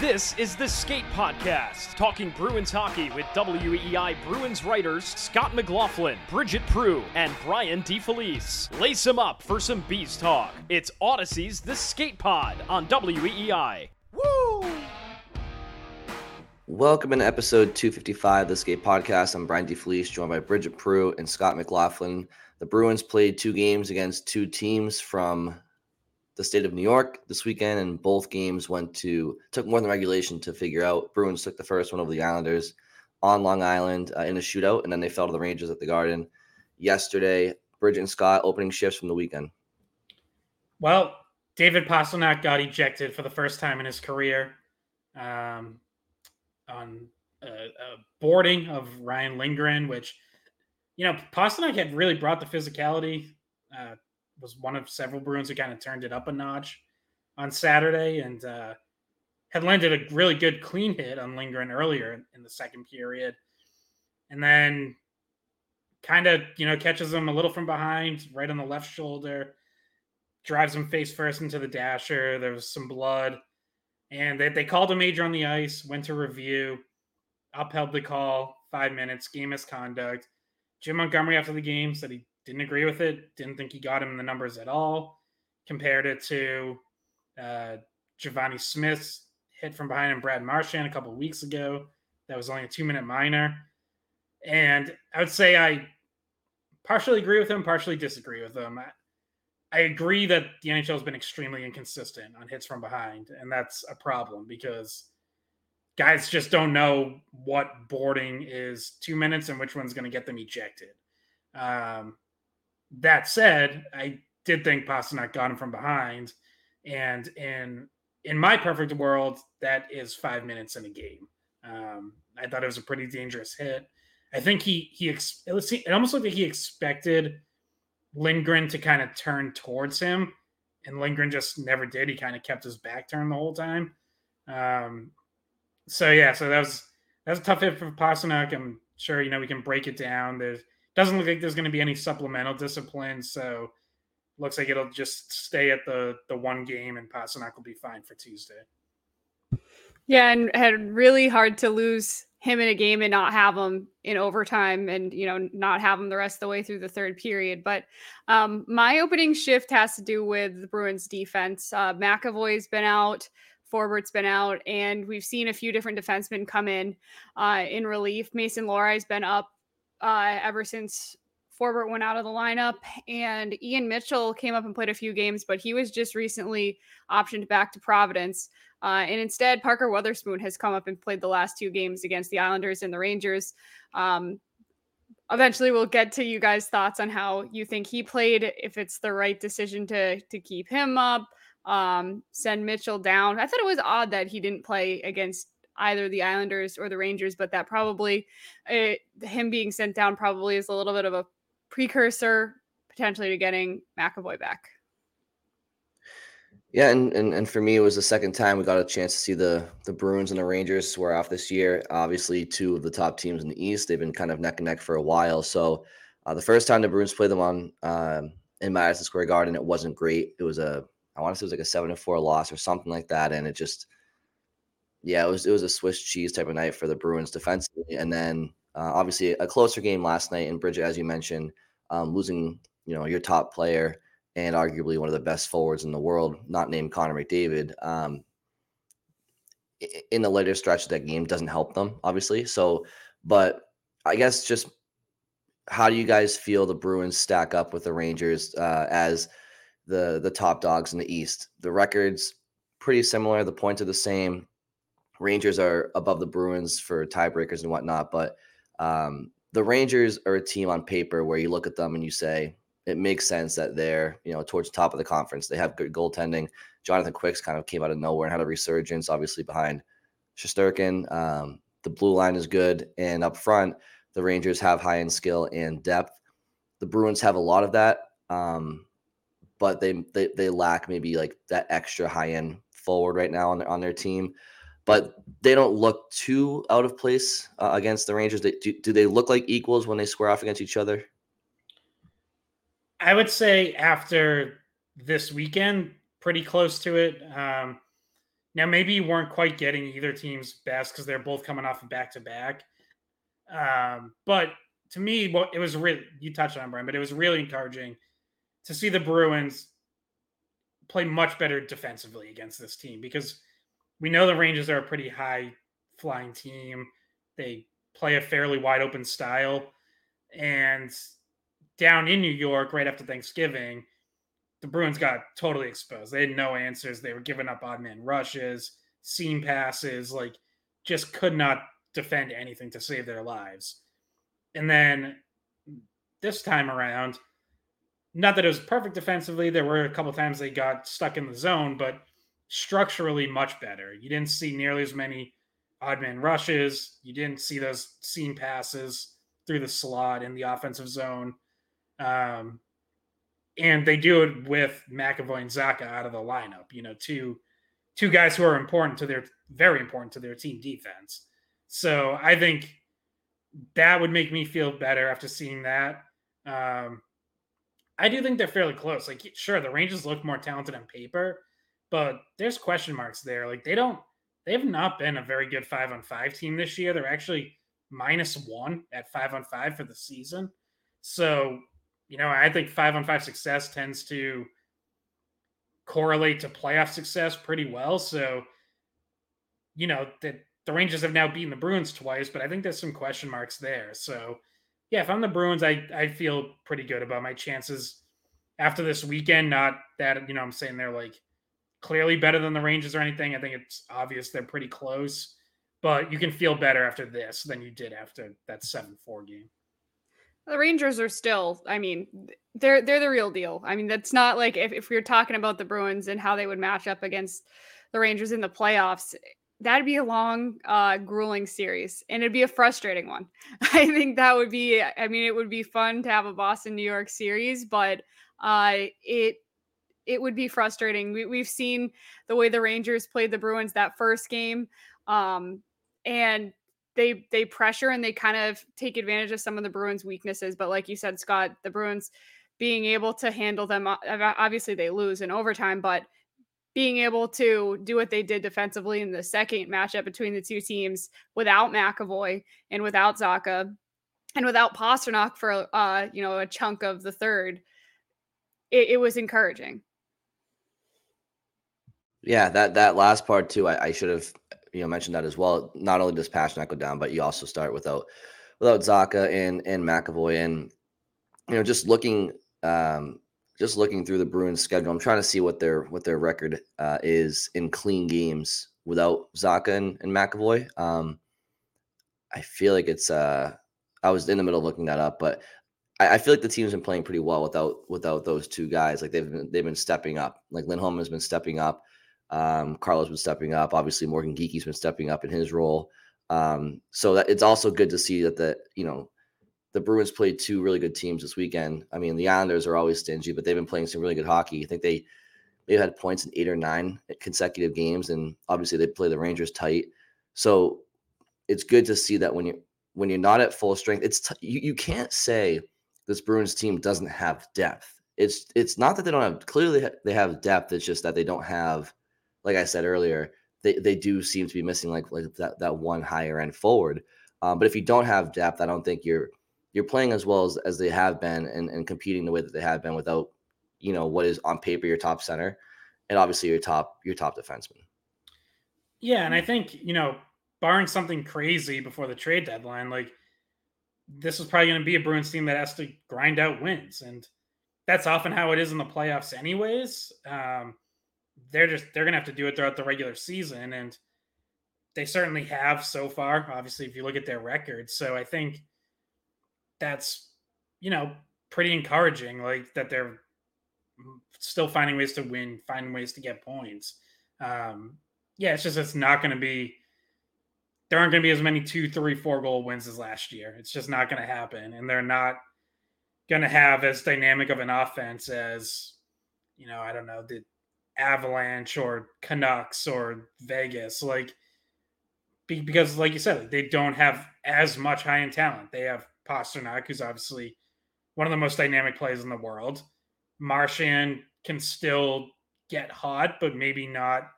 This is the Skate Podcast, talking Bruins hockey with WEEI Bruins writers Scott McLaughlin, Bridgette Proulx, and Brian DeFelice. Lace them up for some B's talk. It's Audacy's The Skate Pod on WEEI. Woo! Welcome in episode 255 of the Skate Podcast. I'm Brian DeFelice, joined by Bridgette Proulx and Scott McLaughlin. The Bruins played two games against two teams from the state of New York this weekend, and both games went to took more than regulation to figure out. Bruins took the first one over the Islanders on Long Island uh, in a shootout, and then they fell to the Rangers at the Garden yesterday. Bridget and Scott opening shifts from the weekend. Well, David Pastrnak got ejected for the first time in his career um, on a, a boarding of Ryan Lindgren, which you know Pastrnak had really brought the physicality. Was one of several Bruins who kind of turned it up a notch on Saturday and uh, had landed a really good clean hit on Lindgren earlier in the second period. And then kind of, you know, catches him a little from behind, right on the left shoulder, drives him face first into the dasher. There was some blood. And they, they called a major on the ice, went to review, upheld the call, five minutes, game misconduct. Jim Montgomery after the game said he didn't agree with it. Didn't think he got him in the numbers at all. Compared it to uh, Givani Smith's hit from behind and Brad Marchand a couple weeks ago. That was only a two minute minor. And I would say I partially agree with him, partially disagree with him. I, I agree that the NHL has been extremely inconsistent on hits from behind, and that's a problem because guys just don't know what boarding is two minutes and which one's going to get them ejected. Um, that said, I did think Pastrnak got him from behind, and in in my perfect world, that is five minutes in a game. Um, I thought it was a pretty dangerous hit. I think he he ex- it, almost looked like he expected Lindgren to kind of turn towards him, and Lindgren just never did. He kind of kept his back turned the whole time. Um, so yeah, so that was that's a tough hit for Pastrnak. I'm sure you know we can break it down. There's doesn't look like there's going to be any supplemental discipline, so looks like it'll just stay at the the one game, and Pastrnak will be fine for Tuesday. Yeah, and had really hard to lose him in a game and not have him in overtime, and you know not have him the rest of the way through the third period. But um, my opening shift has to do with the Bruins defense. Uh, McAvoy's been out. Forbort's been out, and we've seen a few different defensemen come in uh, in relief. Mason Lohrei's been up uh, ever since Forbort went out of the lineup. And Ian Mitchell came up and played a few games, but he was just recently optioned back to Providence. Uh, and instead, Parker Wotherspoon has come up and played the last two games against the Islanders and the Rangers. Um, eventually, we'll get to you guys' thoughts on how you think he played, if it's the right decision to to keep him up, um, send Mitchell down. I thought it was odd that he didn't play against either the Islanders or the Rangers, but that probably it, eh, him being sent down probably is a little bit of a precursor potentially to getting McAvoy back. Yeah, and, and and for me, it was the second time we got a chance to see the the Bruins and the Rangers swear off this year. Obviously, two of the top teams in the East. They've been kind of neck and neck for a while. So, uh, the first time the Bruins played them on um, in Madison Square Garden, it wasn't great. It was a I want to say it was like a seven to four loss or something like that, and it just yeah, it was it was a Swiss cheese type of night for the Bruins defensively, and then uh, obviously a closer game last night. And Bridget, as you mentioned, um, losing you know your top player and arguably one of the best forwards in the world, not named Connor McDavid, um, in the later stretch of that game doesn't help them, obviously. So, but I guess just how do you guys feel the Bruins stack up with the Rangers uh, as the the top dogs in the East? The records pretty similar, the points are the same. Rangers are above the Bruins for tiebreakers and whatnot, but um, the Rangers are a team on paper where you look at them and you say it makes sense that they're you know towards the top of the conference. They have good goaltending. Jonathan Quicks kind of came out of nowhere and had a resurgence, obviously behind Shesterkin. Um, the blue line is good, and up front, the Rangers have high end skill and depth. The Bruins have a lot of that, um, but they, they they lack maybe like that extra high end forward right now on their on their team but they don't look too out of place uh, against the Rangers. They, do, do they look like equals when they square off against each other? I would say after this weekend, pretty close to it. Um, Now, maybe you weren't quite getting either team's best because they're both coming off of back to back. But to me, what it was really you touched on Brian, but it was really encouraging to see the Bruins play much better defensively against this team because we know the Rangers are a pretty high flying team. They play a fairly wide open style. And down in New York, right after Thanksgiving, the Bruins got totally exposed. They had no answers. They were giving up odd man rushes, seam passes, like just could not defend anything to save their lives. And then this time around, not that it was perfect defensively, there were a couple times they got stuck in the zone, but structurally much better. You didn't see nearly as many odd man rushes. You didn't see those seam passes through the slot in the offensive zone. Um, and they do it with McAvoy and Zacha out of the lineup. You know, two two guys who are important to their very important to their team defense. So I think that would make me feel better after seeing that. Um, I do think they're fairly close. Like, sure, the Rangers look more talented on paper, but there's question marks there. Like, they don't, they have not been a very good five on five team this year. They're actually minus one at five on five for the season. So you know, I think five on five success tends to correlate to playoff success pretty well. So, you know, that the Rangers have now beaten the Bruins twice, but I think there's some question marks there. So, yeah, if I'm the Bruins, I, I feel pretty good about my chances after this weekend. Not that, you know, I'm saying they're like clearly better than the Rangers or anything. I think it's obvious they're pretty close, but you can feel better after this than you did after that 7 4 game. The Rangers are still, I mean, they're they're the real deal. I mean, that's not like if, if we are talking about the Bruins and how they would match up against the Rangers in the playoffs, that'd be a long, uh, grueling series and it'd be a frustrating one. I think that would be, I mean, it would be fun to have a Boston New York series, but uh, it it would be frustrating. We, we've seen the way the Rangers played the Bruins that first game. Um, and they they pressure and they kind of take advantage of some of the Bruins' weaknesses. But like you said, Scott, the Bruins being able to handle them, obviously they lose in overtime, but being able to do what they did defensively in the second matchup between the two teams without McAvoy and without Zacha and without Pastrnak for uh, you know a chunk of the third, it, it was encouraging. Yeah, that that last part too, I, I should have you know mentioned that as well. Not only does Pastrnak go down, but you also start without without Zacha and and McAvoy, and you know just looking um, just looking through the Bruins schedule, I'm trying to see what their what their record uh, is in clean games without Zacha and, and McAvoy. Um, I feel like it's uh, I was in the middle of looking that up, but I, I, feel like the team's been playing pretty well without without those two guys. Like they've been they've been stepping up. Like Lindholm has been stepping up. Um, Carlo's been stepping up. Obviously, Morgan Geekie's been stepping up in his role. Um, so that it's also good to see that the you know the Bruins played two really good teams this weekend. I mean, the Islanders are always stingy, but they've been playing some really good hockey. I think they they had points in eight or nine consecutive games, and obviously they play the Rangers tight. So it's good to see that when you when you're not at full strength, it's t- you, you can't say this Bruins team doesn't have depth. It's it's not that they don't have clearly they have depth. It's just that they don't have like I said earlier, they, they do seem to be missing like like that that one higher end forward. Um, but if you don't have depth, I don't think you're you're playing as well as, as they have been and, and competing the way that they have been without, you know, what is on paper your top center and obviously your top your top defenseman. Yeah, and I think, you know, barring something crazy before the trade deadline, like this is probably going to be a Bruins team that has to grind out wins. And that's often how it is in the playoffs, anyways. Um, they're just they're gonna have to do it throughout the regular season, and they certainly have so far. Obviously, if you look at their record, so I think that's you know pretty encouraging. Like that they're still finding ways to win, finding ways to get points. Um, yeah, it's just it's not going to be. There aren't going to be as many two, three, four goal wins as last year. It's just not going to happen, and they're not going to have as dynamic of an offense as you know. I don't know the Avalanche or Canucks or Vegas. Like, because, like you said, they don't have as much high end talent. They have Pastrnak, who's obviously one of the most dynamic players in the world. Marchand can still get hot, but maybe not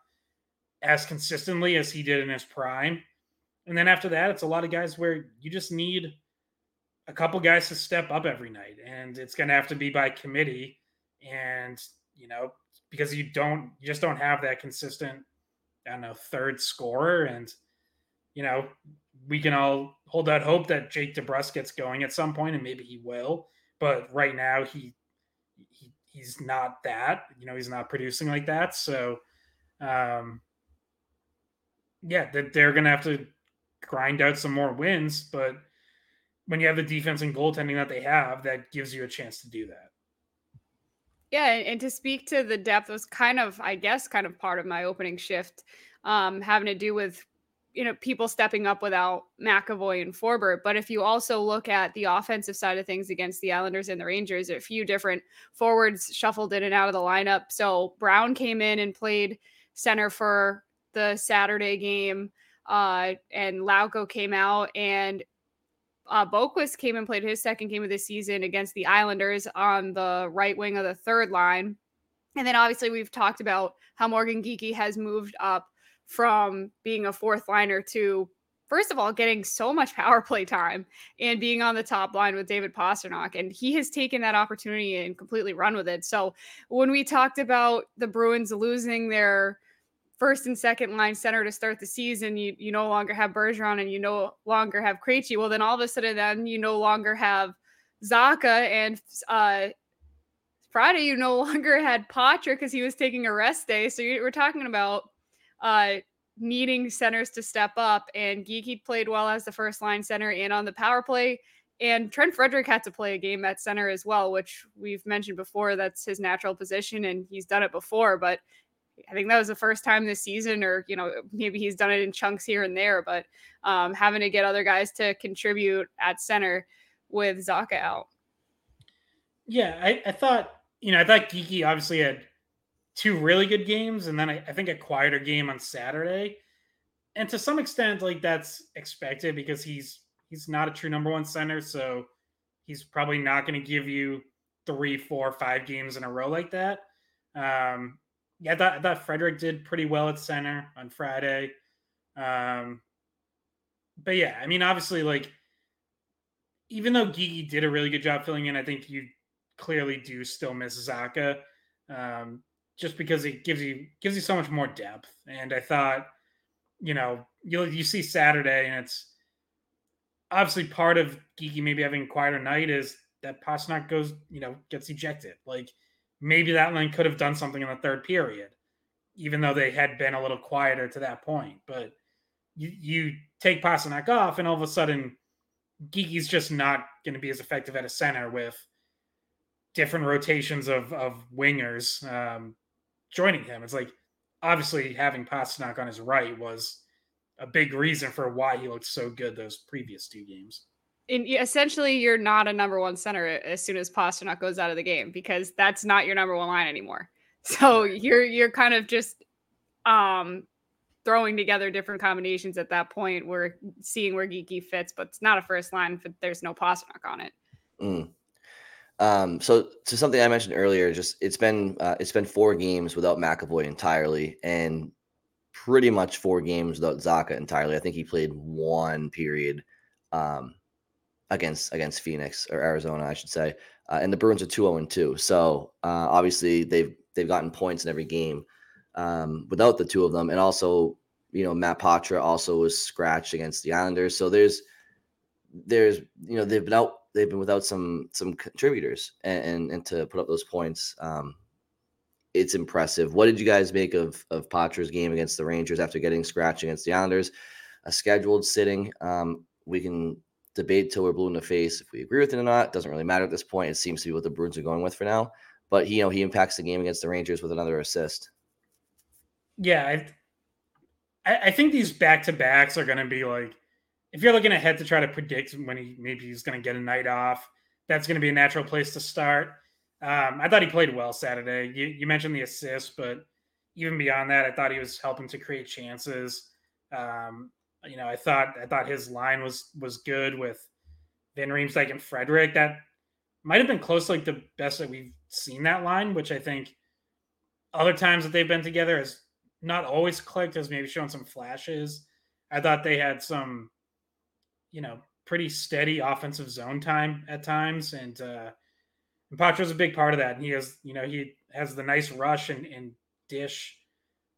as consistently as he did in his prime. And then after that, it's a lot of guys where you just need a couple guys to step up every night. And it's going to have to be by committee. And, you know, because you don't, you just don't have that consistent, I don't know, third scorer. And, you know, we can all hold out hope that Jake DeBrusk gets going at some point, and maybe he will. But right now, he, he he's not that. You know, he's not producing like that. So, um, yeah, that they're gonna have to grind out some more wins. But when you have the defense and goaltending that they have, that gives you a chance to do that. Yeah, and to speak to the depth was kind of, I guess, kind of part of my opening shift, um, having to do with you know people stepping up without McAvoy and Forbort. But if you also look at the offensive side of things against the Islanders and the Rangers, a few different forwards shuffled in and out of the lineup. So Brown came in and played center for the Saturday game, uh, and Lauko came out and uh, Boqvist came and played his second game of the season against the Islanders on the right wing of the third line. And then obviously we've talked about how Morgan Geekie has moved up from being a fourth liner to first of all getting so much power play time and being on the top line with David Pastrnak and he has taken that opportunity and completely run with it. So when we talked about the Bruins losing their first and second line center to start the season, you you no longer have Bergeron and you no longer have Krejci. Well, then all of a sudden, then you no longer have Zacha and uh, Friday you no longer had Poitras because he was taking a rest day. So you, we're talking about uh, needing centers to step up. And Geekie played well as the first line center and on the power play. And Trent Frederic had to play a game at center as well, which we've mentioned before. That's his natural position, and he's done it before. But I think that was the first time this season, or you know, maybe he's done it in chunks here and there. But um, having to get other guys to contribute at center with Zacha out. Yeah, I, I thought you know I thought Geekie obviously had two really good games and then I, I, think a quieter game on Saturday. And to some extent, like that's expected because he's he's not a true number one center, so he's probably not going to give you three, four, five games in a row like that. Um, yeah, I thought, I thought Frederic did pretty well at center on Friday. Um, but yeah, I mean, obviously, like even though Geekie did a really good job filling in, I think you clearly do still miss Zacha, Um, just because it gives you gives you so much more depth. And I thought, you know, you you see Saturday, and it's obviously part of Geekie maybe having a quieter night is that Pastrnak goes, you know, gets ejected. Like maybe that line could have done something in the third period, even though they had been a little quieter to that point. But you you take Pastrnak off, and all of a sudden, Geekie's just not going to be as effective at a center with different rotations of of wingers. Um, joining him. It's like obviously having Pastrnak on his right was a big reason for why he looked so good those previous two games. And essentially, you're not a number one center as soon as Pastrnak goes out of the game because that's not your number one line anymore. So you're you're kind of just um throwing together different combinations at that point. We're seeing where Geekie fits, but it's not a first line. If there's no Pastrnak on it. Mm. Um, so to something I mentioned earlier, just it's been uh, it's been four games without McAvoy entirely, and pretty much four games without Zacha entirely. I think he played one period um, against against Phoenix or Arizona, I should say. Uh, and the Bruins are two zero oh and two, so uh, obviously they've they've gotten points in every game um, without the two of them, and also you know Matt Poitras also was scratched against the Islanders, so there's there's you know they've been out they've been without some some contributors and and, and to put up those points um it's impressive. What did you guys make of of Poitras's game against the rangers after getting scratched against the islanders? A scheduled sitting um we can debate till we're blue in the face if we agree with it or not doesn't really matter at this point it seems to be what the bruins are going with for now but he, you know he impacts the game against the rangers with another assist yeah i i think these back-to-backs are going to be like if you're looking ahead to try to predict when he maybe he's going to get a night off, that's going to be a natural place to start. Um, I thought he played well Saturday. You, you, mentioned the assist, but even beyond that, I thought he was helping to create chances. Um, you know, I thought I thought his line was was good with Van Riemsdyk and Frederic. That might have been close, like the best that we've seen that line, which I think other times that they've been together has not always clicked, has maybe shown some flashes. I thought they had some, you know, pretty steady offensive zone time at times, and uh, and Poitras's a big part of that. And he has, you know, he has the nice rush and, and dish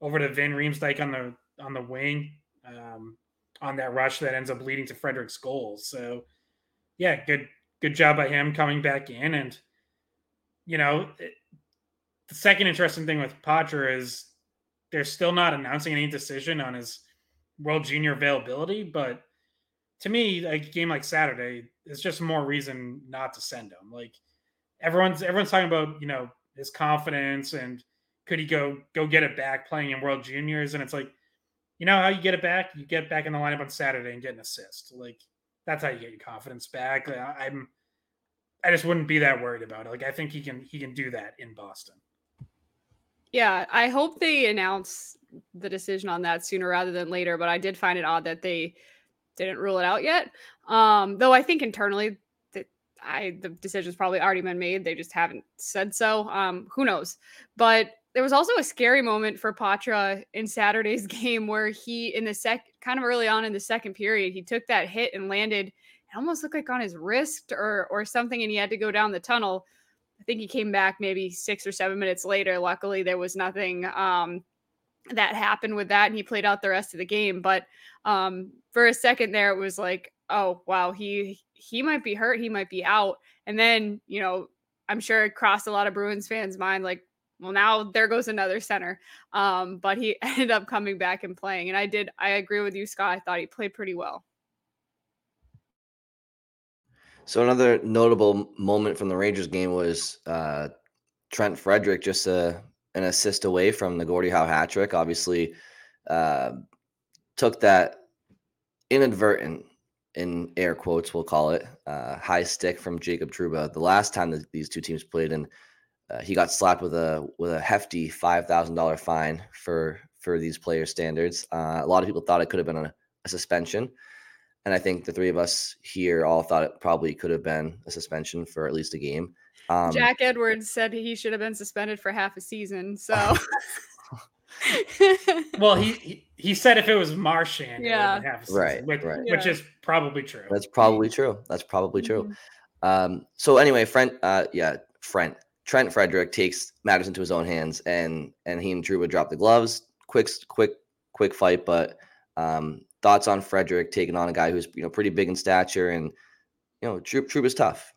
over to Van Riemsdyk on the on the wing um, on that rush that ends up leading to Frederic's goals. So yeah, good good job by him coming back in. And you know, it, the second interesting thing with Poitras is they're still not announcing any decision on his World Junior availability, but to me, a game like Saturday is just more reason not to send him. Like everyone's everyone's talking about, you know, his confidence and could he go go get it back playing in World Juniors? And it's like, you know how you get it back? You get back in the lineup on Saturday and get an assist. Like that's how you get your confidence back. I'm I just wouldn't be that worried about it. Like I think he can he can do that in Boston. Yeah, I hope they announce the decision on that sooner rather than later, but I did find it odd that they didn't rule it out yet. Um, though I think internally I the decision's probably already been made. They just haven't said so. Um, who knows? But there was also a scary moment for Poitras in Saturday's game where he in the sec kind of early on in the second period, he took that hit and landed it almost looked like on his wrist or or something and he had to go down the tunnel. I think he came back maybe 6 or 7 minutes later. Luckily there was nothing um that happened with that and he played out the rest of the game, but um for a second there it was like, oh wow, he he might be hurt, he might be out. And then, you know, I'm sure it crossed a lot of Bruins fans' mind like, well, now there goes another center. Um, but he ended up coming back and playing. And I did, I agree with you, Scott. I thought he played pretty well. So another notable moment from the Rangers game was uh, Trent Frederic just a, uh, an assist away from the Gordie Howe hat trick. Obviously, uh, took that inadvertent, in air quotes, we'll call it, uh, high stick from Jacob Trouba the last time that these two teams played, and uh, he got slapped with a with a hefty five thousand dollar fine for for these player standards. Uh, a lot of people thought it could have been a, a suspension. And I think the three of us here all thought it probably could have been a suspension for at least a game. Um, Jack Edwards said he should have been suspended for half a season. So, well, he, he, he said if it was Marchand, yeah, season, right, which, right, which is probably true. That's probably true. That's probably true. Mm-hmm. Um, so anyway, friend, uh, yeah, Trent, Trent Frederic takes matters into his own hands, and and he and Trouba drop the gloves. Quick, quick, quick fight, but um, thoughts on Frederic taking on a guy who's you know pretty big in stature and you know Troop Troop is tough.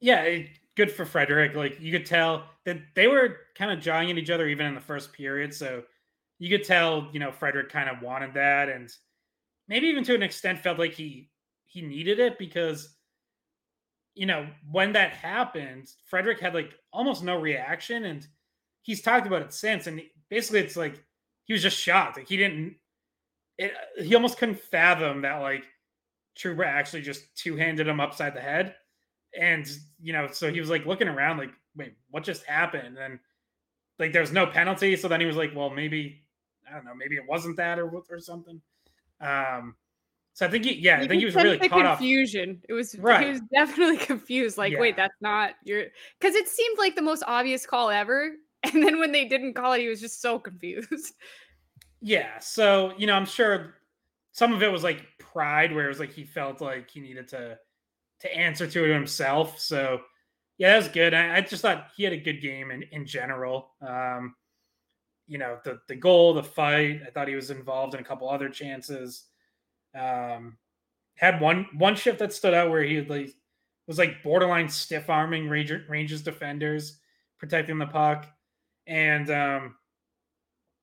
Yeah, good for Frederic. Like you could tell that they were kind of jawing at each other even in the first period. So you could tell, you know, Frederic kind of wanted that and maybe even to an extent felt like he he needed it because you know, when that happened, Frederic had like almost no reaction and he's talked about it since and basically it's like he was just shocked. Like he didn't it, he almost couldn't fathom that like Trouba actually just two handed him upside the head. And, you know, so he was like looking around, like, wait, what just happened? And like, there was no penalty. So then he was like, well, maybe, I don't know, maybe it wasn't that or, or something. Um, so I think he, yeah, you I think he was really the caught confusion. It was right. He was definitely confused. Like, yeah. wait, that's not your because it seemed like the most obvious call ever. And then when they didn't call it, he was just so confused. Yeah. So, you know, I'm sure some of it was like pride, where it was like he felt like he needed to to answer to it himself. So yeah, that was good. I, I just thought he had a good game in, in general. Um, you know, the the goal, the fight, I thought he was involved in a couple other chances. Um, had one one shift that stood out where he like was like borderline stiff arming Ranger, Rangers defenders, protecting the puck. And um,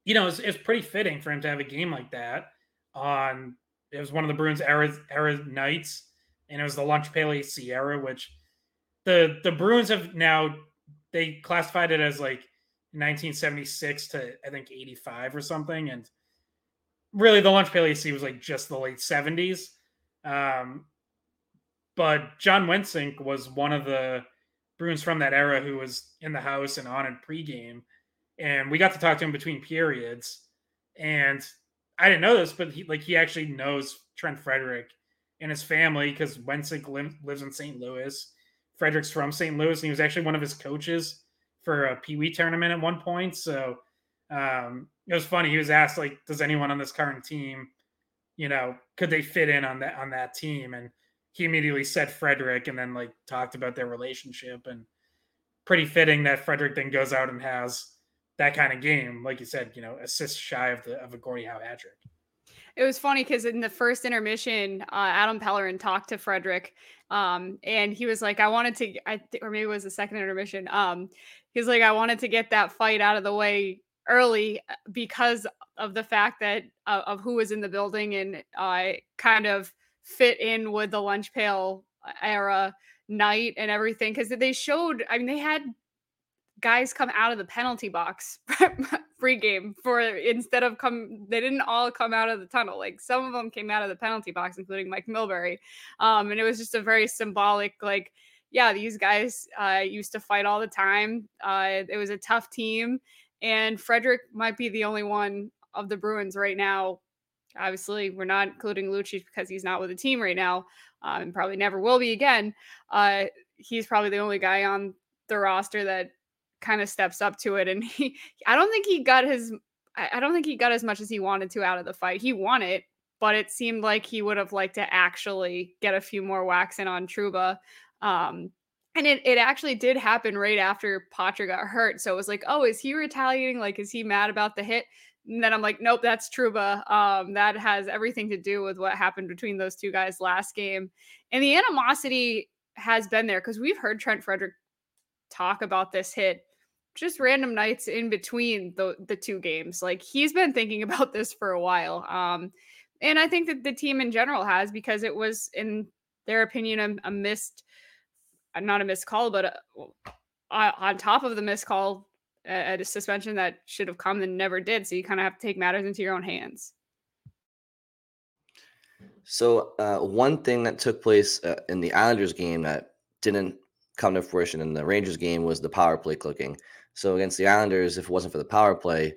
you know, it's, it's pretty fitting for him to have a game like that on. It was one of the Bruins era era nights, and it was the Lunch AC era, which the the Bruins have now they classified it as like 1976 to I think 85 or something, and really the Lunch Pail was like just the late 70s. Um, but John Wensink was one of the Bruins from that era who was in the house and on in pregame and we got to talk to him between periods. And I didn't know this, but he like he actually knows Trent Frederic and his family because Wensink li- lives in St. Louis. Frederic's from St. Louis, and he was actually one of his coaches for a Pee Wee tournament at one point. So Um, it was funny. He was asked like, "Does anyone on this current team, you know, could they fit in on that on that team?" And he immediately said Frederic, and then like talked about their relationship, and pretty fitting that Frederic then goes out and has that kind of game, like you said, you know, assist shy of the of a Gordie Howe hat trick. It was funny because in the first intermission, uh, Adam Pellerin talked to Frederic, um, and he was like, "I wanted to, I th- or maybe it was the second intermission. Um, he's like, I wanted to get that fight out of the way early uh, because of the fact that uh, of who was in the building and I uh, kind of fit in with the lunch pail era night and everything because they showed. I mean, they had guys come out of the penalty box pregame for instead of come they didn't all come out of the tunnel like some of them came out of the penalty box including mike milbury um, and it was just a very symbolic like yeah these guys uh, used to fight all the time uh, it was a tough team and Frederic might be the only one of the bruins right now obviously we're not including lucic because he's not with the team right now um, and probably never will be again uh, he's probably the only guy on the roster that kind of steps up to it and he I don't think he got his I don't think he got as much as he wanted to out of the fight. He won it, but it seemed like he would have liked to actually get a few more whacks in on Trouba. Um, and it, it actually did happen right after Poitras got hurt. So it was like, oh, is he retaliating? Like, is he mad about the hit? And then I'm like, nope, that's Trouba. Um, that has everything to do with what happened between those two guys last game. And the animosity has been there because we've heard Trent Frederic talk about this hit just random nights in between the the two games. Like he's been thinking about this for a while. Um, and I think that the team in general has because it was, in their opinion, a, a missed, not a missed call, but uh, on top of the missed call, a, a suspension that should have come and never did. So you kind of have to take matters into your own hands. So uh, one thing that took place uh, in the Islanders game that didn't come to fruition in the Rangers game was the power play clicking. So against the Islanders, if it wasn't for the power play,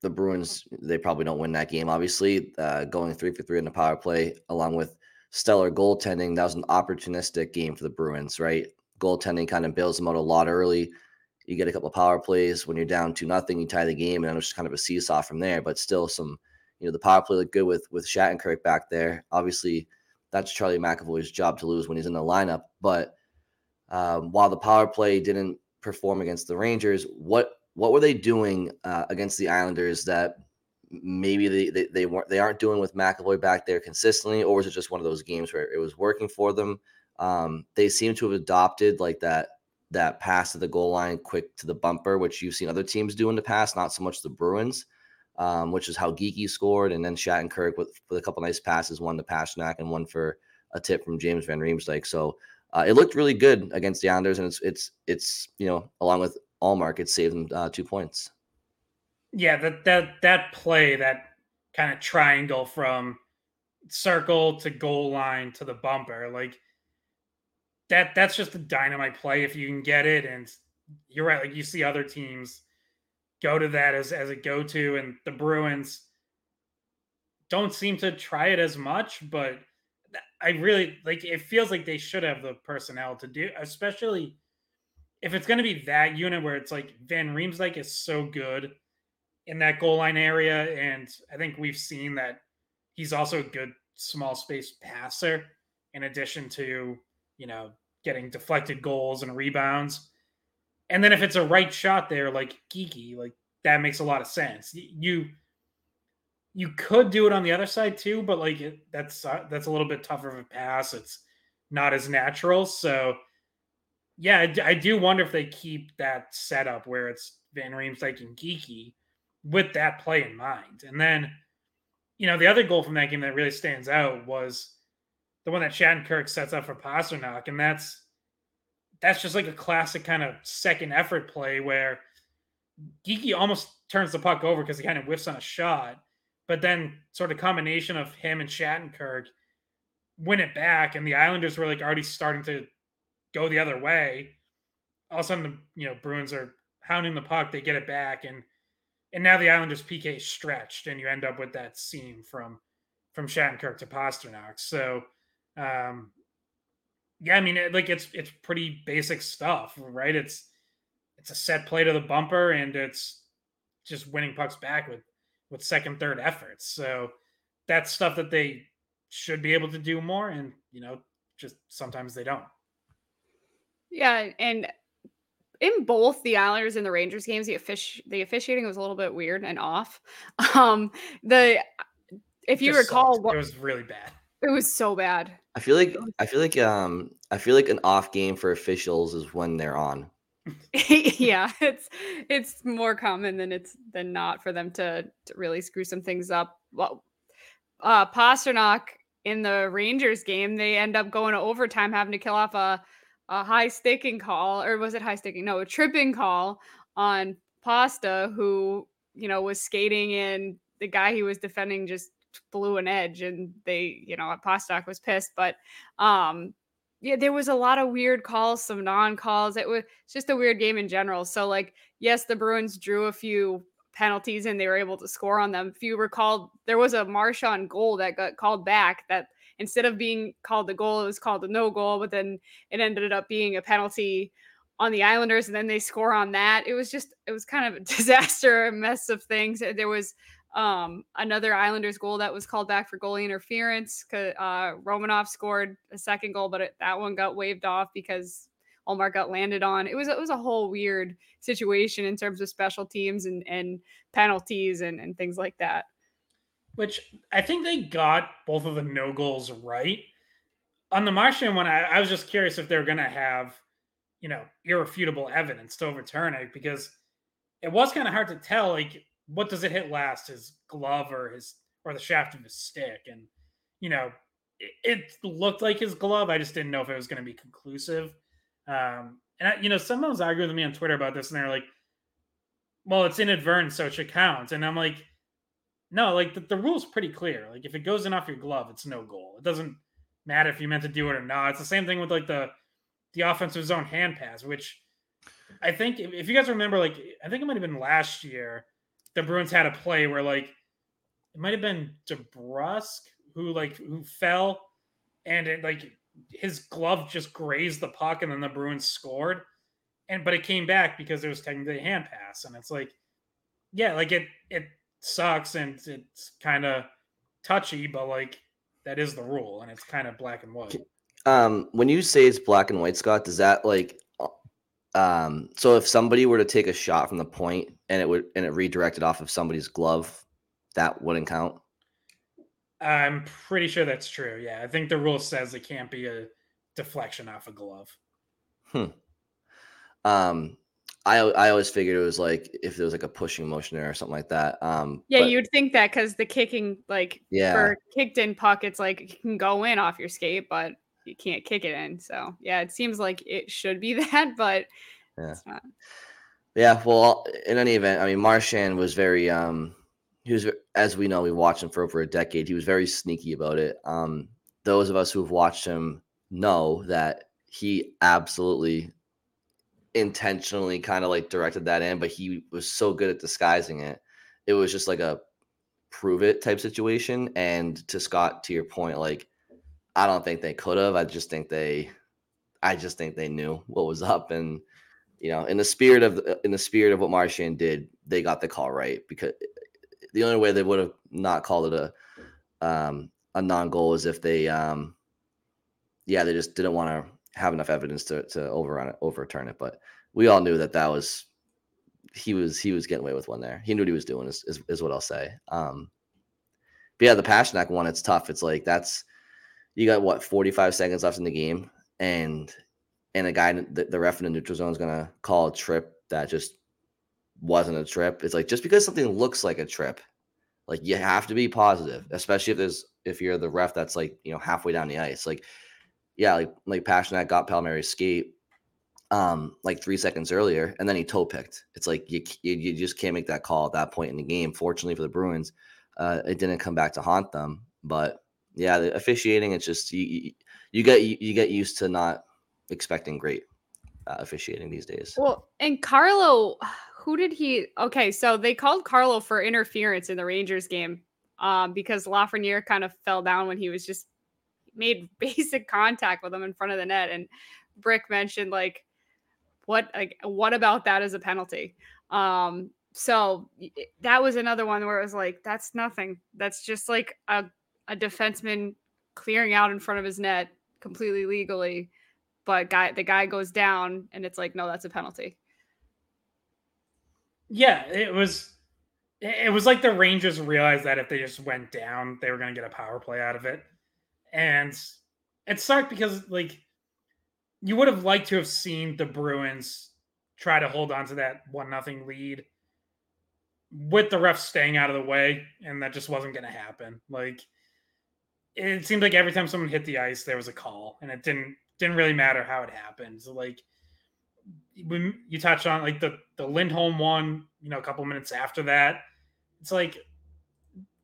the Bruins they probably don't win that game. Obviously, uh, going three for three in the power play, along with stellar goaltending, that was an opportunistic game for the Bruins. Right, goaltending kind of bails them out a lot early. You get a couple power plays when you're down to nothing, you tie the game, and it's just kind of a seesaw from there. But still, some you know the power play looked good with with Shattenkirk back there. Obviously, that's Charlie McAvoy's job to lose when he's in the lineup. But um, while the power play didn't perform against the Rangers. What what were they doing uh, against the Islanders that maybe they, they, they weren't they aren't doing with McAvoy back there consistently, or was it just one of those games where it was working for them? Um, they seem to have adopted like that that pass to the goal line, quick to the bumper, which you've seen other teams do in the past, not so much the Bruins, um, which is how Geekie scored, and then Shattenkirk with with a couple nice passes, one to Pastrnak and one for a tip from James Van Riemsdyk. So uh, it looked really good against the Islanders, and it's it's it's you know along with Ullmark, it saved them uh, two points. Yeah, that that that play, that kind of triangle from circle to goal line to the bumper, like that that's just a dynamite play if you can get it. And you're right, like you see other teams go to that as as a go to, and the Bruins don't seem to try it as much, but I really like it feels like they should have the personnel to do, especially if it's going to be that unit where it's like Van Riemsdyk is so good in that goal line area, and I think we've seen that he's also a good small space passer in addition to you know getting deflected goals and rebounds. And then if it's a right shot there, like Geekie, like that makes a lot of sense. You you could do it on the other side too, but like it, that's uh, that's a little bit tougher of a pass. It's not as natural. So yeah, I, I do wonder if they keep that setup where it's Van Riemsdyk and Geekie with that play in mind. And then, you know, the other goal from that game that really stands out was the one that Shattenkirk sets up for Pastrnak, and that's that's just like a classic kind of second effort play where Geekie almost turns the puck over because he kind of whiffs on a shot but then sort of combination of him and Shattenkirk win it back, and the Islanders were like already starting to go the other way. All of a sudden, the you know Bruins are hounding the puck, they get it back, and and now the Islanders PK is stretched, and you end up with that seam from from Shattenkirk to Pastrnak. So, um, yeah, I mean, it, like it's it's pretty basic stuff, right? It's it's a set play to the bumper, and it's just winning pucks back with with second, third efforts. So that's stuff that they should be able to do more, and you know, just sometimes they don't. Yeah, and in both the Islanders and the Rangers games, the offici- the officiating was a little bit weird and off. Um, the if you recall, what, it was really bad. It was so bad. I feel like I feel like um I feel like an off game for officials is when they're on. yeah, it's it's more common than it's than not for them to, to really screw some things up. Well, uh Pastrnak in the Rangers game, they end up going to overtime, having to kill off a a high sticking call, or was it high sticking? No, a tripping call on Pasta, who you know was skating and the guy he was defending just blew an edge, and they, you know, Pastrnak was pissed, but um, yeah, there was a lot of weird calls, some non-calls. It was just a weird game in general. So, like, yes, the Bruins drew a few penalties and they were able to score on them. If you recall, there was a Marchand goal that got called back that instead of being called a goal, it was called a no goal, but then it ended up being a penalty on the Islanders, and then they score on that. It was just it was kind of a disaster, a mess of things. There was um, another Islanders goal that was called back for goalie interference. Uh, Romanov scored a second goal, but it, that one got waved off because Ullmark got landed on. It was it was a whole weird situation in terms of special teams and and penalties and and things like that. Which I think they got both of the no goals right. On the Marchand one, I, I was just curious if they're going to have, you know, irrefutable evidence to overturn it because it was kind of hard to tell. Like, what does it hit last, his glove or his or the shaft of his stick? And you know, it, it looked like his glove. I just didn't know if it was going to be conclusive. Um, and I, you know, someone was arguing with me on Twitter about this, and they're like, "Well, it's inadvertent, so it should count." And I'm like, "No, like the, the rule's pretty clear. Like if it goes in off your glove, it's no goal. It doesn't matter if you meant to do it or not. It's the same thing with like the the offensive zone hand pass, which I think if, you guys remember, like I think it might have been last year, the Bruins had a play where like it might have been DeBrusk who like who fell and it like his glove just grazed the puck and then the Bruins scored. And but it came back because it was technically a hand pass. And it's like, yeah, like it it sucks and it's kind of touchy, but like that is the rule and it's kind of black and white. Um, when you say it's black and white, Scott, does that like um so if somebody were to take a shot from the point and it would and it redirected off of somebody's glove, that wouldn't count? I'm pretty sure that's true. Yeah, I think the rule says it can't be a deflection off a glove. Hmm. Um, I I always figured it was like if there was like a pushing motion there or something like that. Um, yeah, but, you'd think that because the kicking, like, yeah, for kicked in puck, it's like it can go in off your skate, but you can't kick it in. So yeah, it seems like it should be that, but yeah. Yeah, well, in any event, I mean, Marchand was very um he was as we know we watched him for over a decade he was very sneaky about it um those of us who've watched him know that he absolutely intentionally kind of like directed that in but he was so good at disguising it. It was just like a prove it type situation and to scott to your point like i don't think they could have i just think they i just think they knew what was up and you know in the spirit of in the spirit of what marchand did they got the call right because the only way they would have not called it a um, a non goal is if they um, yeah they just didn't want to have enough evidence to to overrun it overturn it. But we all knew that that was he was he was getting away with one there. He knew what he was doing is is, is what I'll say. Um, but yeah, the Pastrnak one, it's tough. It's like that's you got what 45 seconds left in the game, and and a guy the, the ref in the neutral zone is gonna call a trip that just wasn't a trip. It's like just because something looks like a trip, like you have to be positive, especially if there's if you're the ref that's like you know halfway down the ice. Like, yeah, like like Pastrnak got Palmieri's skate um like three seconds earlier, and then he toe picked. It's like you, you you just can't make that call at that point in the game. Fortunately for the Bruins, uh, it didn't come back to haunt them. But yeah, the officiating, it's just you you get you get used to not expecting great uh, officiating these days. Well, and Carlo who did he? Okay, so they called Carlo for interference in the Rangers game um, because Lafreniere kind of fell down when he was just made basic contact with him in front of the net. And Brick mentioned like, what like what about that as a penalty? Um, so that was another one where it was like, that's nothing. That's just like a, a defenseman clearing out in front of his net completely legally. But guy the guy goes down and it's like, no, that's a penalty. Yeah, it was it was like the Rangers realized that if they just went down, they were gonna get a power play out of it. And it sucked because like you would have liked to have seen the Bruins try to hold on to that one nothing lead with the refs staying out of the way, and that just wasn't going to happen. Like it seemed like every time someone hit the ice, there was a call, and it didn't didn't really matter how it happened. So like when you touched on like the the Lindholm one, you know, a couple minutes after that, it's like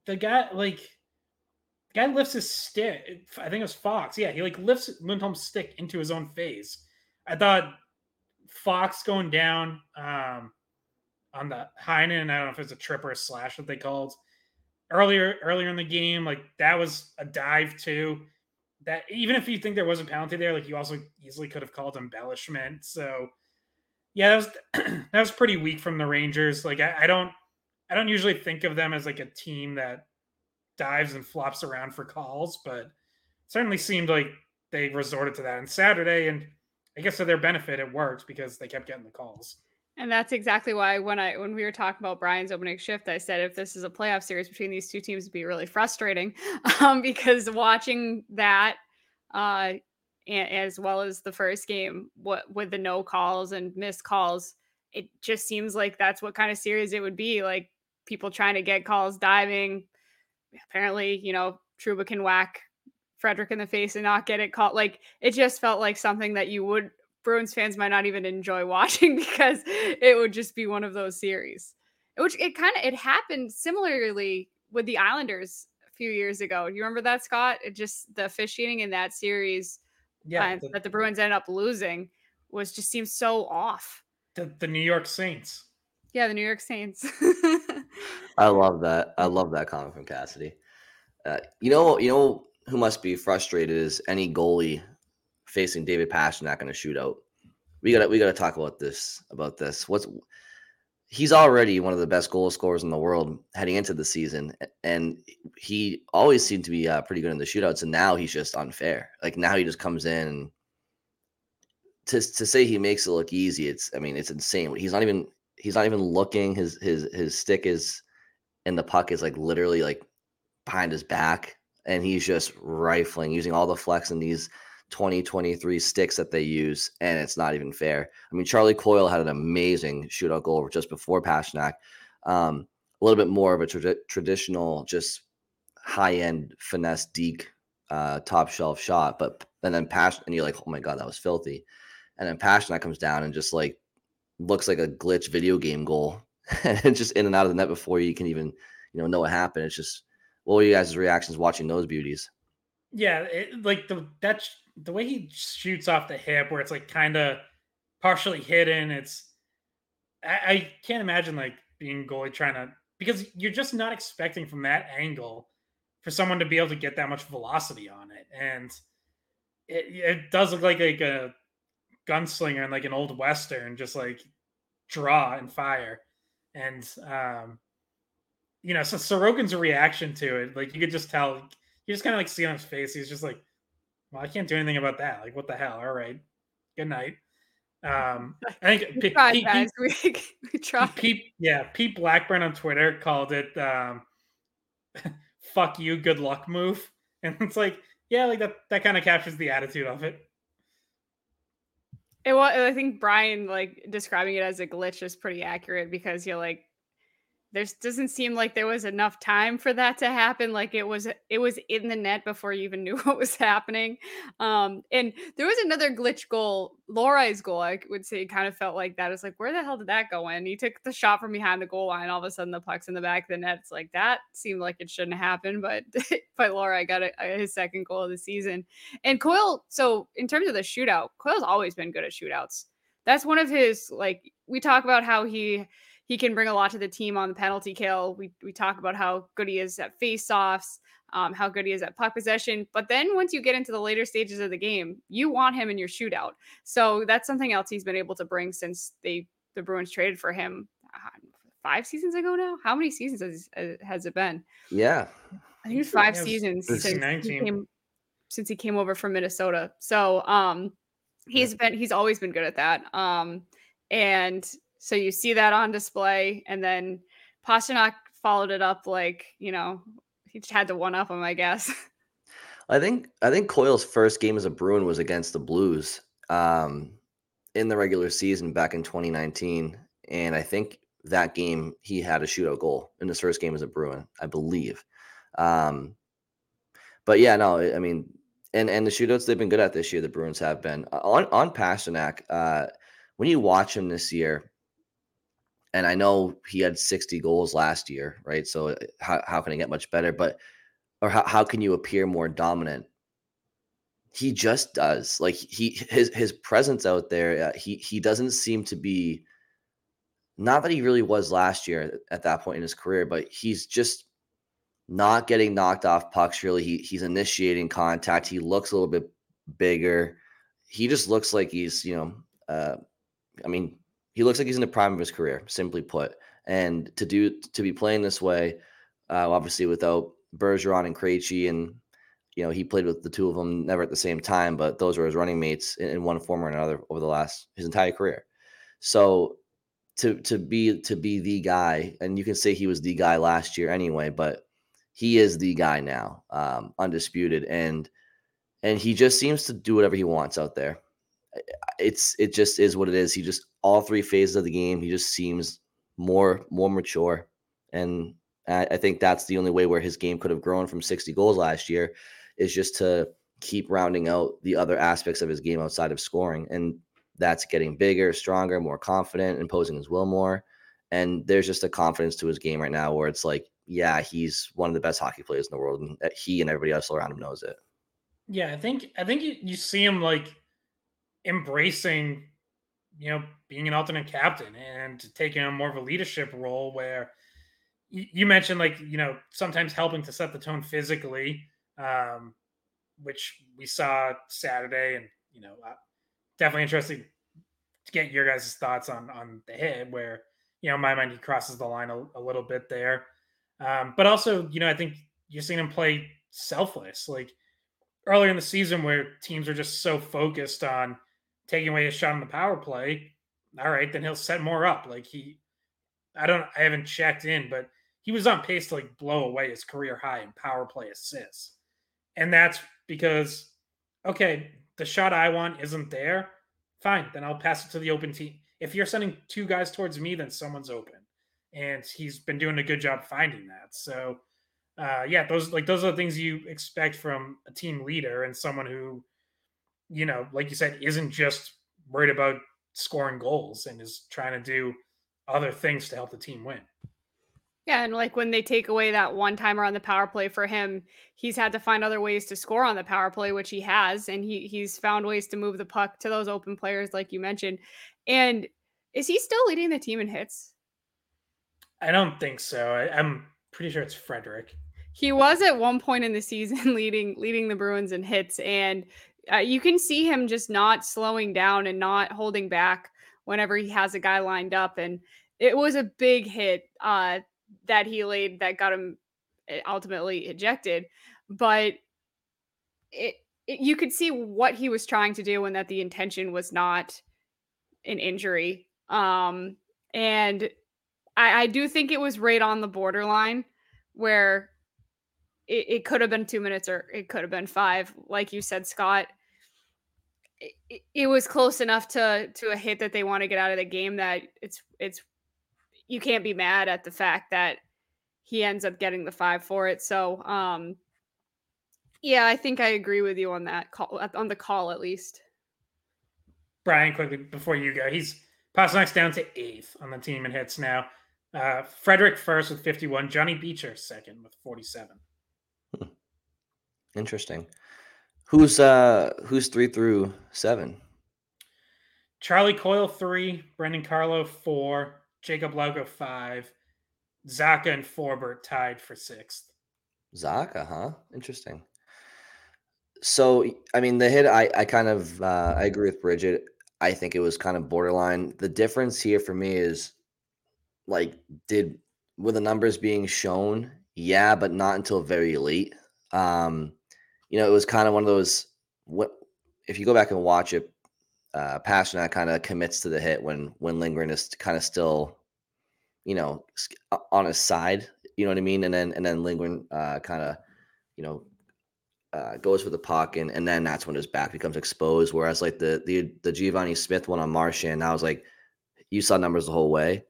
the guy like guy lifts his stick. I think it was Fox. Yeah, he like lifts Lindholm's stick into his own face. I thought Fox going down. Um, on the Heinen. I don't know if it's a trip or a slash that they called earlier earlier in the game. Like that was a dive too. That even if you think there was a penalty there, like you also easily could have called embellishment. So yeah, that was that was pretty weak from the Rangers. Like I, I don't I don't usually think of them as like a team that dives and flops around for calls, but certainly seemed like they resorted to that on Saturday. And I guess to their benefit, it worked because they kept getting the calls. And that's exactly why when I when we were talking about Brian's opening shift, I said if this is a playoff series between these two teams, it'd be really frustrating um, because watching that, uh, and, as well as the first game, what with the no calls and missed calls, it just seems like that's what kind of series it would be. Like people trying to get calls, diving. Apparently, you know, Trouba can whack Frederic in the face and not get it caught. Like it just felt like something that you would Bruins fans might not even enjoy watching because it would just be one of those series. Which it kind of it happened similarly with the Islanders a few years ago. Do you remember that, Scott? It just the officiating in that series yeah, uh, the, that the Bruins ended up losing was just seems so off. The, the New York Saints. Yeah, the New York Saints. I love that. I love that comment from Cassidy. Uh, you know, you know who must be frustrated is any goalie facing David Pastrnak in a shootout. We got to we got to talk about this about this. What's he's already one of the best goal scorers in the world heading into the season, and he always seemed to be uh, pretty good in the shootouts. And now he's just unfair. Like now he just comes in and to to say he makes it look easy. It's I mean it's insane. He's not even he's not even looking. His his his stick is and the puck is like literally like behind his back, and he's just rifling using all the flex in these 2023 sticks that they use, and it's not even fair. I mean, Charlie Coyle had an amazing shootout goal just before Pastrnak. Um, a little bit more of a tra- traditional, just high end finesse deke uh, top shelf shot, but and then Pash and you're like, oh my god, that was filthy. And then Pastrnak comes down and just like looks like a glitch video game goal, and just in and out of the net before you can even you know know what happened. It's just what were you guys' reactions watching those beauties? Yeah, it, like the that's the way he shoots off the hip, where it's like kind of partially hidden. It's I, I can't imagine like being goalie trying to because you're just not expecting from that angle for someone to be able to get that much velocity on it, and it, it does look like like a gunslinger in like an old western, just like draw and fire, and um, you know, so Sorokin's reaction to it, like you could just tell, you just kind of like see on his face, he's just like, well, I can't do anything about that. Like, what the hell? All right. Good night. Um, I think we tried, Pete, guys. Pete, we, we tried. Pete, yeah, Pete Blackburn on Twitter called it um, "fuck you, good luck" move, and it's like, yeah, like that. That kind of captures the attitude of it. It was. I think Brian like describing it as a glitch is pretty accurate because you're like, there doesn't seem like there was enough time for that to happen like it was it was in the net before you even knew what was happening. Um and there was another glitch goal Lohrei's goal I would say kind of felt like that it's like where the hell did that go in? He took the shot from behind the goal line all of a sudden the puck's in the back of the net it's like that seemed like it shouldn't happen but but Lorai got a, a, his second goal of the season. And Coyle so in terms of the shootout Coyle's always been good at shootouts. That's one of his like we talk about how he he can bring a lot to the team on the penalty kill. We we talk about how good he is at face-offs, um, how good he is at puck possession. But then once you get into the later stages of the game, you want him in your shootout. So that's something else he's been able to bring since they the Bruins traded for him uh, five seasons ago now. How many seasons has, uh, has it been? Yeah, I think it's five seasons since he, came, since he came over from Minnesota. So um, he's yeah. been he's always been good at that. Um, and so you see that on display, and then Pastrnak followed it up like you know he just had to one up him, I guess. I think I think Coyle's first game as a Bruin was against the Blues um, in the regular season back in 2019, and I think that game he had a shootout goal in his first game as a Bruin, I believe. Um, but yeah, no, I mean, and and the shootouts they've been good at this year. The Bruins have been on on Pastrnak. Uh, when you watch him this year, and I know he had 60 goals last year, right? So uh, how how can he get much better? But or how, how can you appear more dominant? He just does. Like he his his presence out there, uh, he he doesn't seem to be not that he really was last year at that point in his career, but he's just not getting knocked off pucks really. He he's initiating contact. He looks a little bit bigger. He just looks like he's, you know, uh I mean, he looks like he's in the prime of his career, simply put. And to do to be playing this way, uh, obviously without Bergeron and Krejci, and you know he played with the two of them never at the same time, but those were his running mates in, in one form or another over the last his entire career. So to to be to be the guy, and you can say he was the guy last year anyway, but he is the guy now, um, undisputed, and and he just seems to do whatever he wants out there. It's it just is what it is. He just all three phases of the game, he just seems more more mature, and I think that's the only way where his game could have grown from 60 goals last year is just to keep rounding out the other aspects of his game outside of scoring. And that's getting bigger, stronger, more confident, imposing his will more. And there's just a confidence to his game right now where it's like, yeah, he's one of the best hockey players in the world, and uh, he and everybody else around him knows it. Yeah, I think I think you, you see him like embracing, you know, being an alternate captain and taking on more of a leadership role where – you mentioned like you know sometimes helping to set the tone physically um, which we saw saturday and you know uh, definitely interesting to get your guys' thoughts on on the hit where you know in my mind he crosses the line a, a little bit there. Um, but also you know i think you're seeing him play selfless like earlier in the season where teams are just so focused on taking away a shot on the power play all right then he'll set more up like he i don't i haven't checked in but he was on pace to like blow away his career high in power play assists. And that's because, okay, the shot I want isn't there. Fine, then I'll pass it to the open team. If you're sending two guys towards me, then someone's open. And he's been doing a good job finding that. So, uh, yeah, those like those are the things you expect from a team leader and someone who, you know, like you said, isn't just worried about scoring goals and is trying to do other things to help the team win. Yeah, and like when they take away that one timer on the power play for him, he's had to find other ways to score on the power play, which he has, and he he's found ways to move the puck to those open players, like you mentioned. And is he still leading the team in hits? I don't think so. I, am pretty sure it's Frederic. He was at one point in the season leading leading the Bruins in hits, and uh, you can see him just not slowing down and not holding back whenever he has a guy lined up. And it was a big hit. Uh, that he laid that got him eh, ultimately ejected. But it, it, you could see what he was trying to do and that the intention was not an injury. Um, and I, I do think it was right on the borderline where it, it could have been two minutes or it could have been five. Like you said, Scott, it, it was close enough to to a hit that they want to get out of the game that it's it's you can't be mad at the fact that he ends up getting the five for it. So, um, yeah, I think I agree with you on that call on the call at least. Brian, quickly before you go, he's Pastrnak's down to eighth on the team in hits now. Uh, Frederic first with 51, Johnny Beecher second with 47. Interesting. Who's uh who's three through seven? Charlie Coyle three, Brandon Carlo four, Jakub Lauko five. Zacha and Forbort tied for sixth. Zacha, huh? Interesting. So, I mean, the hit, I, I kind of, uh, I agree with Bridgette. I think it was kind of borderline. The difference here for me is like did were the numbers being shown? Yeah, but not until very late. Um, you know, it was kind of one of those what if you go back and watch it, uh Pastrnak kind of commits to the hit when when Lindgren is kind of still, you know, on his side. You know what I mean? And then and then Lindgren uh kind of, you know, uh, goes for the puck, and and then that's when his back becomes exposed. Whereas like the the the Givani Smith one on Marchand, I was like, you saw numbers the whole way.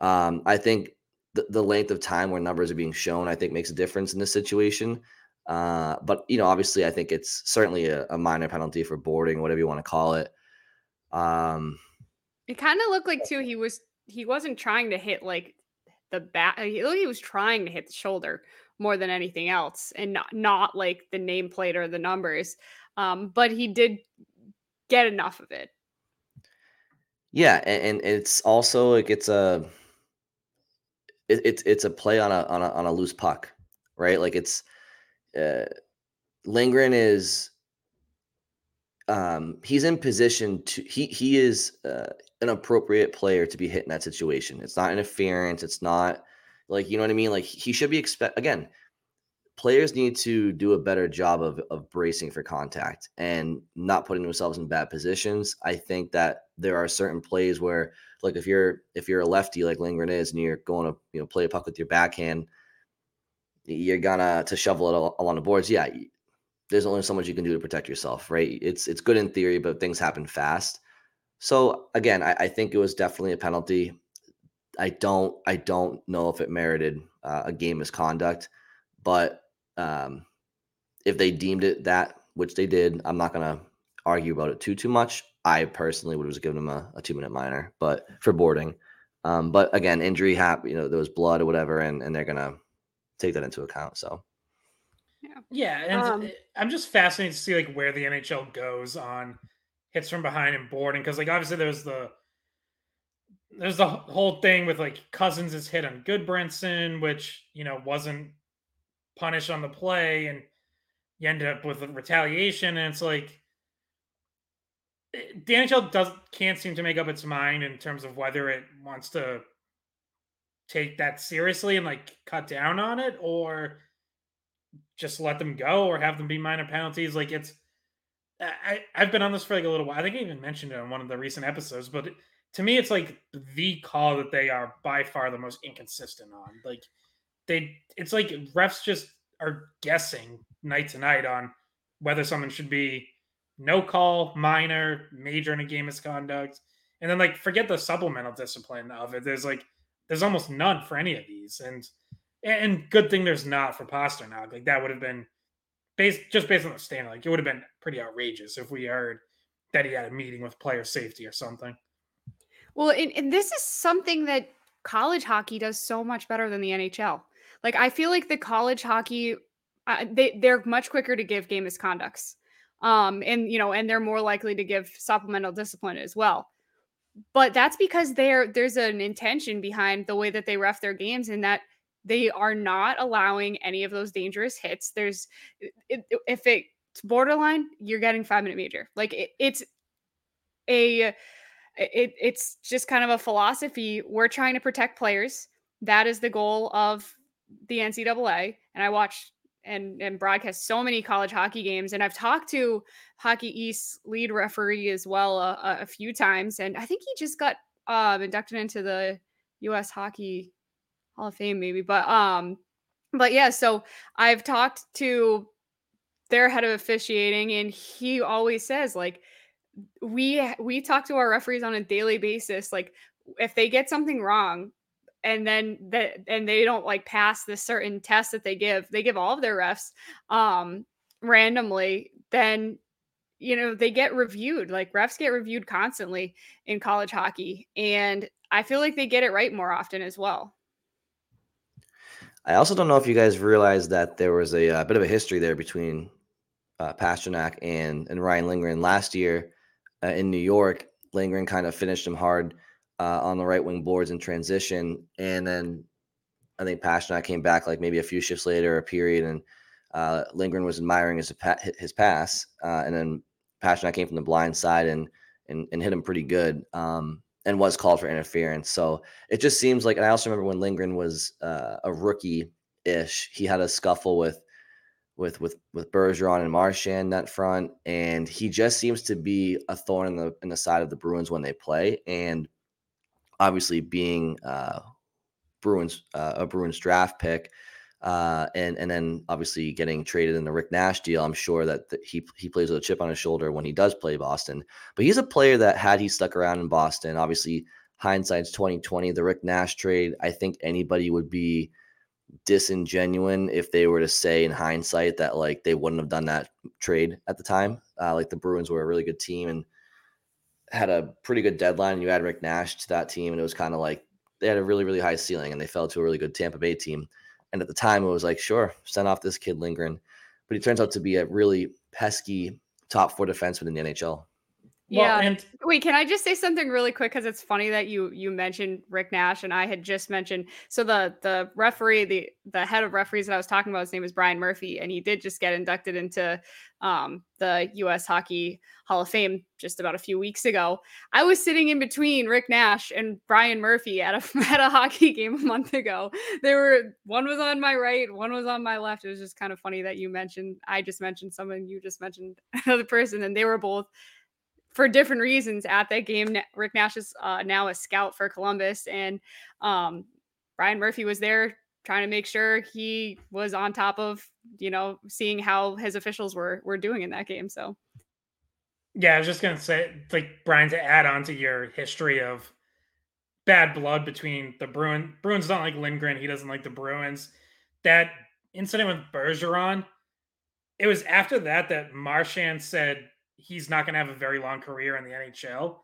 Um, I think the, the length of time where numbers are being shown, I think, makes a difference in this situation. Uh, but you know, obviously, I think it's certainly a, a minor penalty for boarding, whatever you want to call it. Um, it kind of looked like too he was he wasn't trying to hit like the back. He, he was trying to hit the shoulder more than anything else, and not not like the nameplate or the numbers. Um, but he did get enough of it. Yeah, and, and it's also like it's a it, it's it's a play on a on a on a loose puck, right? Like it's uh, Lindgren is um he's in position to he he is uh, an appropriate player to be hit in that situation. It's not interference. It's not like you know what I mean. Like he should be expect again. Players need to do a better job of of bracing for contact and not putting themselves in bad positions. I think that there are certain plays where like if you're if you're a lefty like Lindgren is and you're going to you know play a puck with your backhand, you're gonna to shovel it along the boards. Yeah, there's only so much you can do to protect yourself, right? It's it's good in theory, but things happen fast. So again, I, I think it was definitely a penalty. I don't I don't know if it merited uh, a game misconduct, but um, if they deemed it that, which they did, I'm not gonna argue about it too too much. I personally would have given him a, a two minute minor, but for boarding. Um, but again, injury happened, you know, there was blood or whatever, and, and they're gonna take that into account. So yeah, yeah, and um, I'm just fascinated to see like where the NHL goes on hits from behind and boarding because like obviously there's the there's the whole thing with like Cozens is hit on Gudbranson, which you know wasn't punished on the play, and you end up with retaliation, and it's like the NHL does can't seem to make up its mind in terms of whether it wants to take that seriously and like cut down on it or just let them go or have them be minor penalties. Like it's I I've been on this for like a little while. I think I even mentioned it on one of the recent episodes, but to me it's like the call that they are by far the most inconsistent on. Like they it's like refs just are guessing night to night on whether someone should be no call, minor, major in a game misconduct. And then like forget the supplemental discipline of it. There's like there's almost none for any of these. And and good thing there's not for Pastrnak. Like that would have been based just based on the standard. Like it would have been pretty outrageous if we heard that he had a meeting with player safety or something. Well, and, and this is something that college hockey does so much better than the NHL. Like I feel like the college hockey, uh, they they're much quicker to give game misconducts um, and you know, and they're more likely to give supplemental discipline as well. But that's because there there's an intention behind the way that they ref their games, and that they are not allowing any of those dangerous hits. There's if it's borderline, you're getting five minute major. Like it, it's a it, it's just kind of a philosophy. We're trying to protect players. That is the goal of the NCAA. And I watched and and broadcast so many college hockey games and i've talked to hockey east lead referee as well a, a few times and i think he just got um, inducted into the us hockey hall of fame maybe but um but yeah so i've talked to their head of officiating and he always says like we we talk to our referees on a daily basis like if they get something wrong and then that and they don't like pass this certain test that they give they give all of their refs um randomly then you know they get reviewed like refs get reviewed constantly in college hockey and i feel like they get it right more often as well. I also don't know if you guys realized that there was a, a uh, bit of a history there between uh, pastrnak and and ryan lindgren. Last year uh, in new york lindgren kind of finished him hard uh, on the right wing boards in transition. And then I think Pastrnak came back like maybe a few shifts later, a period, and uh, Lindgren was admiring his his pass, uh, and then Pastrnak came from the blind side and and, and hit him pretty good. Um, and was called for interference. So it just seems like, and I also remember when Lindgren was uh, a rookie ish, he had a scuffle with with with with Bergeron and Marchand net front, and he just seems to be a thorn in the in the side of the Bruins when they play. And obviously, being uh, Bruins uh, a Bruins draft pick, uh, and and then obviously getting traded in the Rick Nash deal, I'm sure that the, he he plays with a chip on his shoulder when he does play Boston. But he's a player that had he stuck around in Boston, obviously hindsight's 2020. The Rick Nash trade, I think anybody would be disingenuous if they were to say in hindsight that like they wouldn't have done that trade at the time. Uh, like the Bruins were a really good team and had a pretty good deadline. And you add Rick Nash to that team, and it was kind of like they had a really really high ceiling, and they fell to a really good Tampa Bay team. And at the time, it was like, sure, send off this kid Lindgren, but he turns out to be a really pesky top four defenseman in the NHL. Yeah. and- Wait, can I just say something really quick? Because it's funny that you you mentioned Rick Nash and I had just mentioned. So the the referee, the the head of referees that I was talking about, his name is Brian Murphy, and he did just get inducted into um, the U.S. Hockey Hall of Fame just about a few weeks ago. I was sitting in between Rick Nash and Brian Murphy at a at a hockey game a month ago. There were one was on my right, one was on my left. It was just kind of funny that you mentioned. I just mentioned someone, you just mentioned another person, and they were both for different reasons at that game. Rick Nash is uh, now a scout for Columbus, and um, Brian Murphy was there trying to make sure he was on top of you know seeing how his officials were were doing in that game. So, yeah, I was just gonna say, like Brian, to add on to your history of bad blood between the Bruin Bruins don't like Lindgren, he doesn't like the Bruins. That incident with Bergeron, it was after that that Marchand said he's not going to have a very long career in the NHL,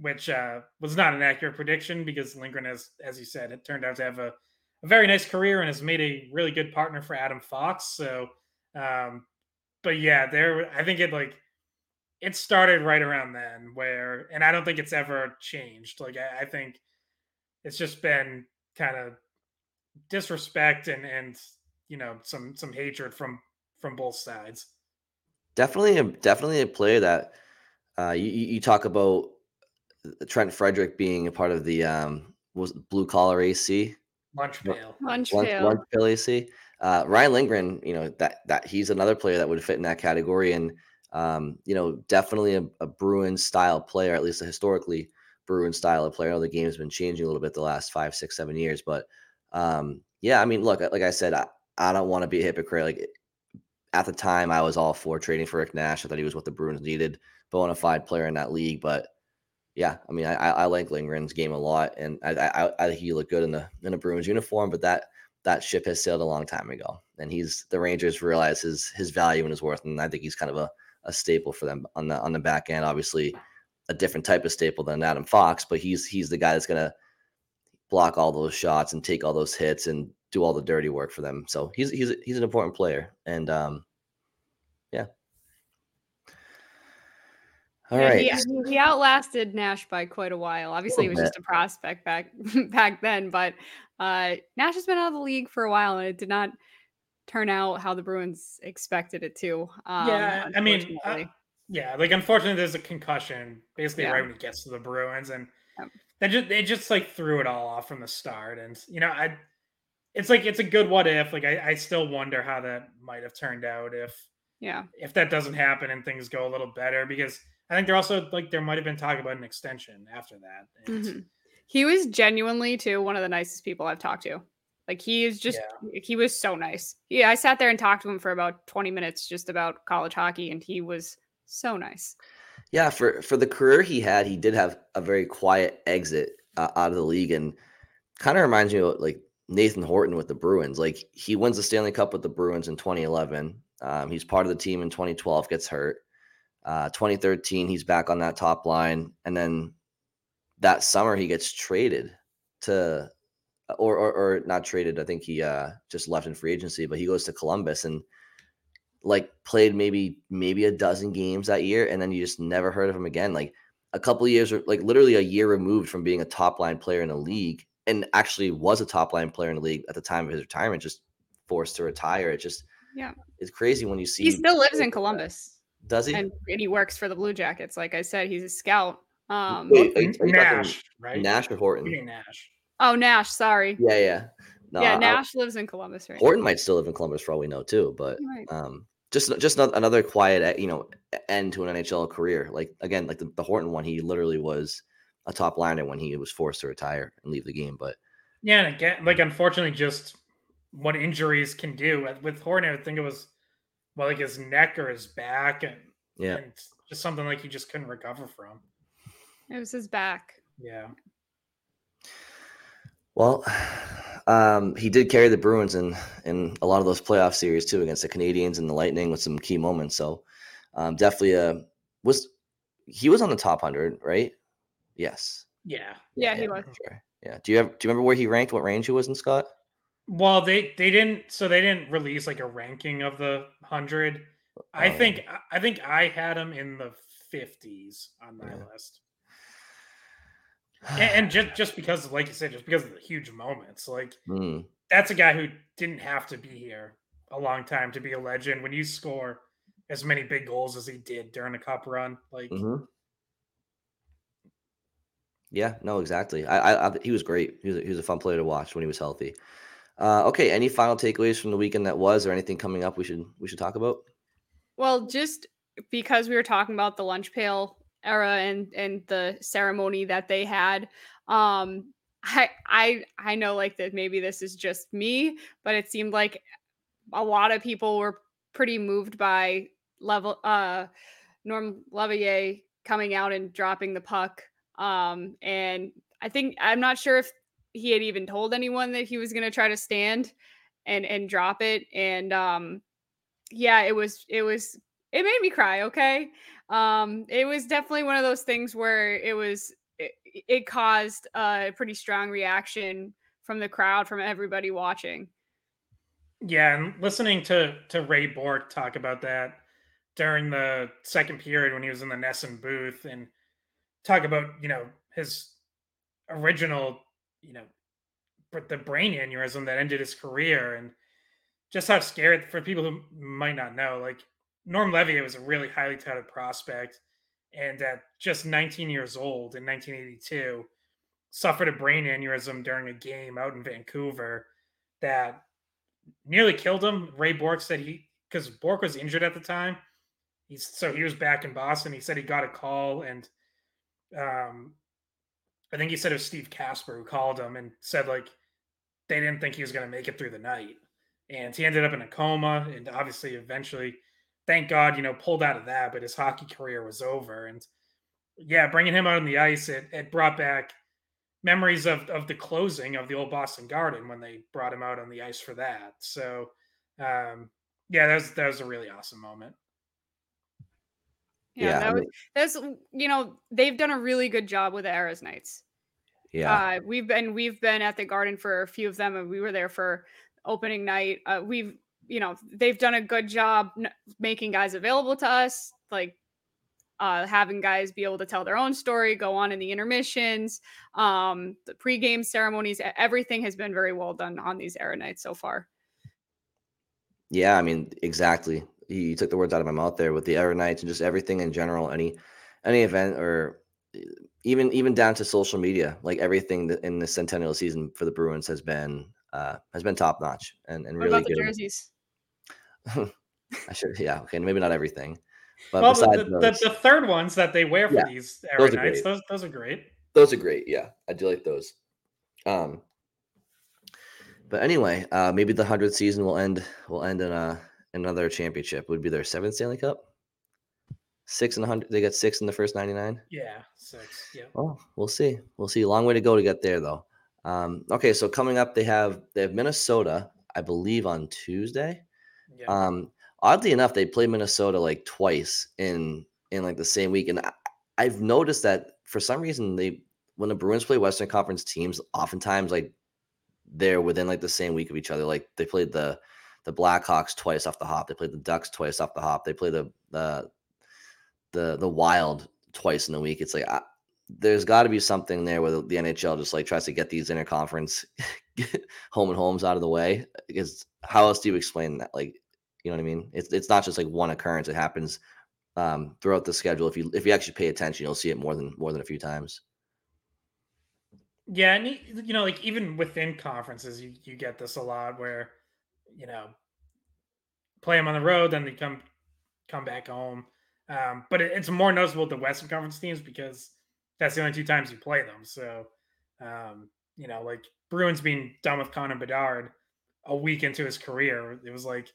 which uh, was not an accurate prediction because Lindgren has, as you said, it turned out to have a, a very nice career and has made a really good partner for Adam Fox. So, um, but yeah, there, I think it like, it started right around then where, and I don't think it's ever changed. Like, I, I think it's just been kind of disrespect and, and, you know, some, some hatred from, from both sides. Definitely, a, definitely a player that uh, you, you talk about uh, Trent Frederic being a part of the um, was blue collar AC lunch pail lunch, lunch pail lunch pail AC. Uh, Ryan Lindgren, you know that that he's another player that would fit in that category, and um, you know definitely a, a Bruins style player, at least a historically Bruin style of player. I know the game's been changing a little bit the last five, six, seven years, but um, yeah, I mean, look, like I said, I, I don't want to be a hypocrite. Like at the time, I was all for trading for Rick Nash. I thought he was what the Bruins needed, bona fide player in that league. But yeah, I mean, I, I like Lindgren's game a lot, and I, I, I think he looked good in the in a Bruins uniform. But that that ship has sailed a long time ago, and he's the Rangers realize his his value and his worth, and I think he's kind of a, a staple for them on the on the back end. Obviously, a different type of staple than Adam Fox, but he's he's the guy that's gonna block all those shots and take all those hits and do all the dirty work for them. So he's he's he's an important player, and um, yeah. All yeah, right. He, he, outlasted Nash by quite a while. Obviously, he was bit. just a prospect back back then, but uh, Nash has been out of the league for a while, and it did not turn out how the Bruins expected it to. Um, yeah, I mean, uh, yeah, like unfortunately, there's a concussion basically yeah. right when he gets to the Bruins, and yeah. they just they just like threw it all off from the start. And you know, I it's like it's a good what if. Like I, I still wonder how that might have turned out if yeah if that doesn't happen and things go a little better because I think there also like there might have been talk about an extension after that. Mm-hmm. He was genuinely too one of the nicest people I've talked to. Like he is just yeah. he was so nice. Yeah, I sat there and talked to him for about 20 minutes just about college hockey and he was so nice. Yeah, for for the career he had, he did have a very quiet exit uh, out of the league and kind of reminds me of like Nathan Horton with the Bruins. Like he wins the Stanley Cup with the Bruins in 2011. Um, he's part of the team in 2012, gets hurt. Uh, 2013, he's back on that top line, and then that summer he gets traded to, or or, or not traded. I think he uh, just left in free agency, but he goes to Columbus and like played maybe maybe a dozen games that year, and then you just never heard of him again. Like a couple years, like literally a year removed from being a top line player in the league, and actually was a top line player in the league at the time of his retirement, just forced to retire. It just yeah, it's crazy when you see he still lives in Columbus. Does he? And, and he works for the Blue Jackets. Like I said, he's a scout Um, Wait, are you- are you talking Nash, right? Nash or Horton? Nash. oh, Nash. Sorry. Yeah, yeah. No, yeah, I- Nash lives in Columbus right Horton might still live in Columbus for all we know too, but. Right. um, just just ano- another quiet, uh, you know, end to an NHL career. Like again, like the, the Horton one, he literally was a top liner when he was forced to retire and leave the game. But Yeah, and again, like unfortunately, just what injuries can do Uh, with Horton. I think it was well, like his neck or his back, and, yeah, and just something like he just couldn't recover from. It was his back. Yeah, well, um, he did carry the Bruins in in a lot of those playoff series too against the Canadiens and the Lightning with some key moments. So um, definitely a was he was on the top hundred, right? Yes. yeah. Yeah, he was. Sure. Yeah. Do you have do you remember where he ranked? What range he was in, Scott? Well, they they didn't. So they didn't release like a ranking of the hundred. I Oh. think I think I had him in the fifties on my Yeah. list, and, and just just because, like you said, just because of the huge moments, like Hmm. that's a guy who didn't have to be here a long time to be a legend. When you score as many big goals as he did during the cup run, like hmm Yeah, no, exactly. I, I, I he was great. He was, a, he was a fun player to watch when he was healthy. Uh, okay, any final takeaways from the weekend that was, or anything coming up we should we should talk about? Well, just because we were talking about the lunch pail era and and the ceremony that they had, um, I I I know like that maybe this is just me, but it seemed like a lot of people were pretty moved by level uh Norm Léveillé coming out and dropping the puck. Um, and I think I'm not sure if he had even told anyone that he was going to try to stand and and drop it. And um, yeah, it was it was it made me cry. Okay, um, it was definitely one of those things where it was it, it caused a pretty strong reaction from the crowd, from everybody watching. Yeah, and listening to to Ray Bourque talk about that during the second period when he was in the NESN booth and talk about you know his original you know the brain aneurysm that ended his career and just how scary for people who might not know like Norm Léveillé was a really highly touted prospect and at just 19 years old in 1982 suffered a brain aneurysm during a game out in Vancouver that nearly killed him. Ray Bourque said he because Bourque was injured at the time. He's so he was back in Boston. He said he got a call and um I think he said it was Steve Kasper who called him and said like they didn't think he was gonna make it through the night. And he ended up in a coma and obviously eventually thank God, you know, pulled out of that, but his hockey career was over. And yeah, bringing him out on the ice, it, it brought back memories of, of the closing of the old Boston Garden when they brought him out on the ice for that. So, um, yeah, that was that was a really awesome moment. Yeah, Yeah, that was that's you know they've done a really good job with the Eras Nights. Yeah, Uh, we've been we've been at the Garden for a few of them, and we were there for opening night. Uh, we've you know they've done a good job n- making guys available to us, like uh, having guys be able to tell their own story, go on in the intermissions, um, the pregame ceremonies. Everything has been very well done on these Era Nights so far. yeah. I mean, exactly. You, you took the words out of my mouth there with the Ever Nights and just everything in general. Any any event or even even down to social media, like everything that in the centennial season for the Bruins has been uh, has been top notch and and What really about the good. jerseys? I should, yeah, okay, maybe not everything, but well, the, besides the, those, the, the third ones that they wear for Yeah, these era those are nights, great. those those are great. those are great. Yeah, I do like those. Um, but anyway, uh, maybe the hundredth season will end will end in a another championship. Would be their seventh Stanley Cup. Six and a hundred. They got six in the first ninety nine. Yeah, six. Yeah. Well, we'll see. We'll see. Long way to go to get there, though. Um, okay, so coming up, they have they have Minnesota, I believe, on Tuesday. Yeah. Um, oddly enough, they play Minnesota like twice in in like the same week, and I, I've noticed that for some reason they when the Bruins play Western Conference teams, oftentimes like they're within like the same week of each other. Like they played the the Blackhawks twice off the hop. They played the Ducks twice off the hop. They play the the the the Wild twice in a week. It's like I, there's got to be something there where the, the NHL just like tries to get these interconference home and homes out of the way. Because how else do you explain that? Like, you know what I mean? It's it's not just like one occurrence. It happens um, throughout the schedule. If you if you actually pay attention, you'll see it more than more than a few times. Yeah, and you know, like even within conferences, you you get this a lot where you know play them on the road, then they come come back home. Um, but it, it's more noticeable with the Western Conference teams because that's the only two times you play them. So, um, you know, like Bruins being done with Connor Bedard a week into his career, it was like,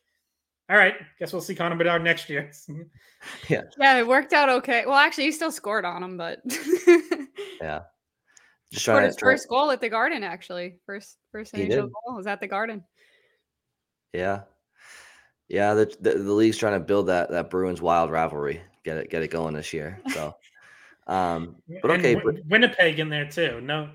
all right, guess we'll see Connor Bedard next year. yeah. Yeah, it worked out okay. Well, actually, he still scored on him, but yeah. Just scored his first goal at the Garden. Actually, first first NHL goal was at the Garden. Yeah, yeah. The, the, the league's trying to build that that Bruins Wild rivalry. Get it get it going this year. So, um, but okay, but, Winnipeg in there too. No,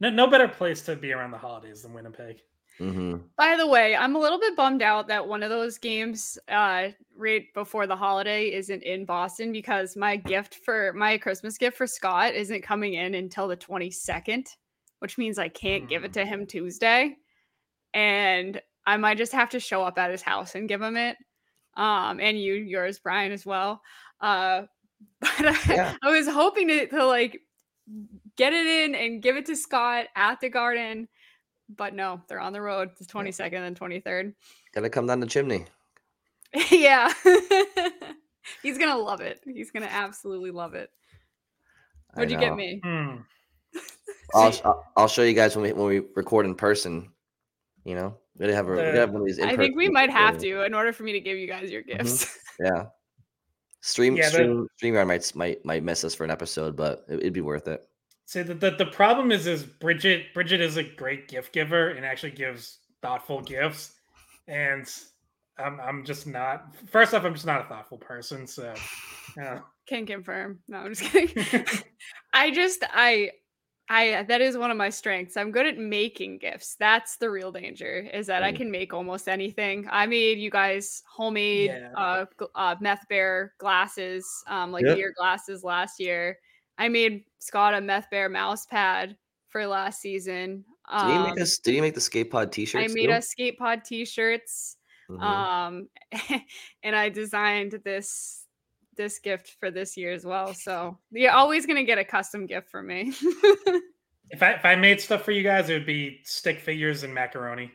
no, no better place to be around the holidays than Winnipeg. Mm-hmm. By the way, I'm a little bit bummed out that one of those games uh, right before the holiday isn't in Boston because my gift for my Christmas gift for Scott isn't coming in until the 22nd, which means I can't mm. give it to him hmm. Tuesday. And I might just have to show up at his house and give him it. Um, and you, yours, Brian, as well. Uh, but I, yeah. I was hoping to, to like get it in and give it to Scott at the garden but no, they're on the road. The 22nd and 23rd. Gotta come down the chimney. yeah. He's gonna love it. He's gonna absolutely love it. What'd you get me? Hmm. I'll, I'll show you guys when we when we record in person. You know, we gotta have, a, we have one of these. I think we might have to in order for me to give you guys your mm-hmm. gifts. Mm-hmm. Yeah. Stream yeah, stream streamer might might might miss us for an episode, but it, it'd be worth it. So the, the, the problem is is Bridgette Bridgette is a great gift giver and actually gives thoughtful gifts, and I'm I'm just not. First off, I'm just not a thoughtful person, so. Yeah. Can confirm. No, I'm just kidding. I just I I that is one of my strengths. I'm good at making gifts. That's the real danger is that mm. I can make almost anything. I made you guys homemade yeah. uh, uh, meth bear glasses, um like yep. beer glasses last year. I made Scott a meth bear mouse pad for last season. Um, did you make us? Did you make the skate pod t-shirts? I made too? us skate pod t-shirts. Mm-hmm. Um, and I designed this this gift for this year as well. So you're always gonna get a custom gift from me. if I if I made stuff for you guys, it would be stick figures and macaroni.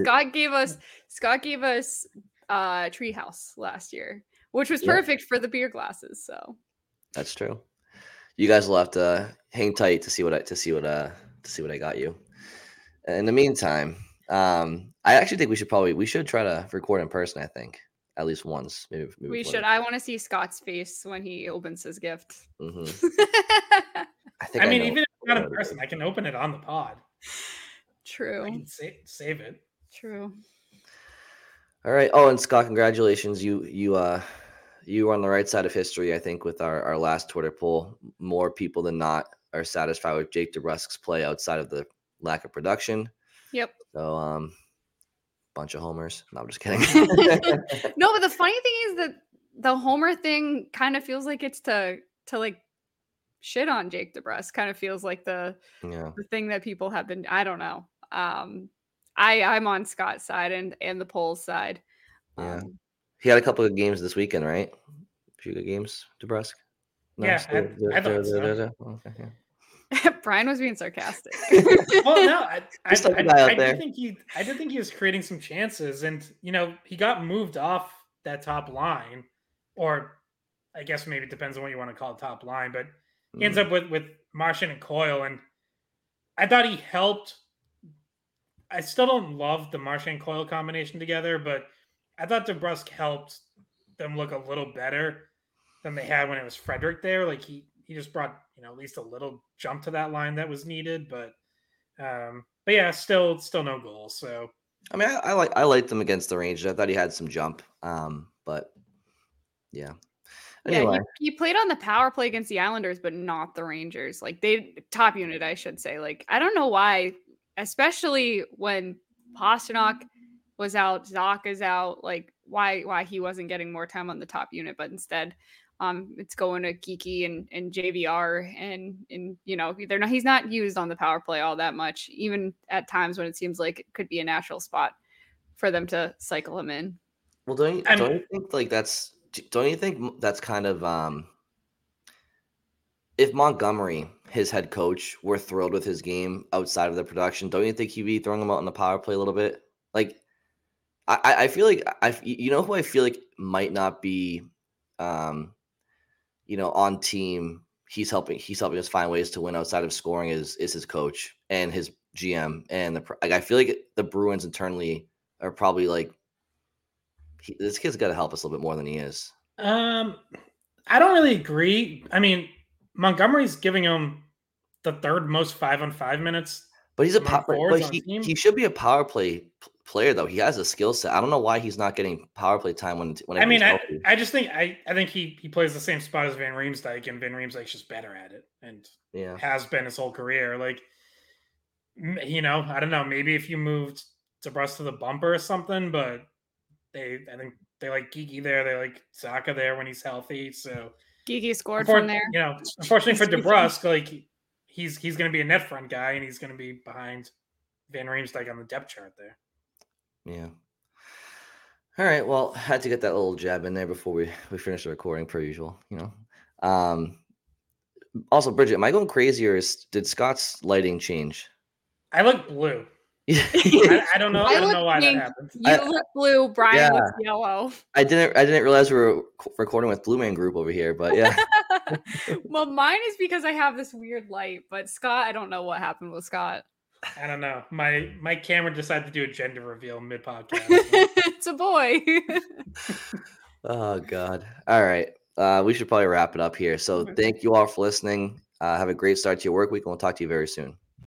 Scott gave us Scott gave us uh treehouse last year, which was perfect for the beer glasses. So that's true you guys will have to hang tight to see what I to see what uh to see what I got you. In the meantime, um, I actually think we should probably we should try to record in person. I think at least once. Maybe, maybe we should. I want to see Scott's face when he opens his gift. Mm-hmm. I think. I, I mean, even if it's not in person, I can open it on the pod. True. I can save, save it. True. All right. Oh, and Scott, congratulations! You you uh you were on the right side of history, I think, with our, our last Twitter poll. More people than not are satisfied with Jake DeBrusk's play outside of the lack of production. Yep. So, um, bunch of homers. No, I'm just kidding. no, but the funny thing is that the homer thing kind of feels like it's to to like shit on Jake DeBrusk. Kind of feels like the yeah. the thing that people have been. I don't know. Um, I I'm on Scott's side and and the polls side. Yeah. Um, he had a couple of games this weekend, right? A few good games, DeBrusk. No, yeah, I, I thought so. Okay, yeah. Brian was being sarcastic. well, no, I, I, I, I did think he, I did think he was creating some chances, and you know, he got moved off that top line, or I guess maybe it depends on what you want to call top line, but he ends mm. up with with Marchand and Coyle, and I thought he helped. I still don't love the Marchand Coyle combination together, but I thought DeBrusk helped them look a little better than they had when it was Frederic there. Like he he just brought you know at least a little jump to that line that was needed, but um, but yeah, still still no goals. So I mean, I, I like I liked them against the Rangers. I thought he had some jump, um, but yeah. Anyway. Yeah, he, he, played on the power play against the Islanders, but not the Rangers. Like they top unit, I should say. Like I don't know why, especially when Pastrnak was out, Zach is out. Like why why he wasn't getting more time on the top unit, but instead um it's going to Geekie and, and JVR and and you know they're not he's not used on the power play all that much, even at times when it seems like it could be a natural spot for them to cycle him in. Well, don't you, don't you think like that's don't you think that's kind of um if Montgomery, his head coach, were thrilled with his game outside of the production, don't you think he'd be throwing him out in the power play a little bit? Like, I, I feel like I, you know, who I feel like might not be, um, you know, on team. He's helping. He's helping us find ways to win outside of scoring. Is is his coach and his GM and the like. I feel like the Bruins internally are probably like, he, this kid's got to help us a little bit more than he is. Um, I don't really agree. I mean, Montgomery's giving him the third most five on five minutes. But he's a power. But he, he should be a power play player though. He has a skill set. I don't know why he's not getting power play time when when I mean I, I just think I, I think he he plays the same spot as Van Riemsdyk and Van Riemsdyk's just better at it and yeah has been his whole career. Like you know, I don't know, maybe if you moved DeBrusk to the bumper or something, but they I think they like Geekie there, they like Zacha there when he's healthy. So Geekie scored from there. You know, unfortunately for DeBrusk, like he's he's going to be a net front guy, and he's going to be behind Van Riemsdyk on the depth chart there. Yeah. All right. Well, had to get that little jab in there before we we finish the recording, per usual. You know. Um. Also, Bridgette, am I going crazy, or is, did Scott's lighting change? I look blue. I, I, don't know. I, I don't know why pink, that happened. You I, look blue. Brian yeah, looks yellow. I didn't. I didn't realize we were recording with Blue Man Group over here, but yeah. well, mine is because I have this weird light, but Scott, I don't know what happened with Scott. I don't know. My my camera decided to do a gender reveal mid podcast. it's a boy. oh God. All right. Uh, we should probably wrap it up here. So thank you all for listening. Uh, have a great start to your work week, and we'll talk to you very soon.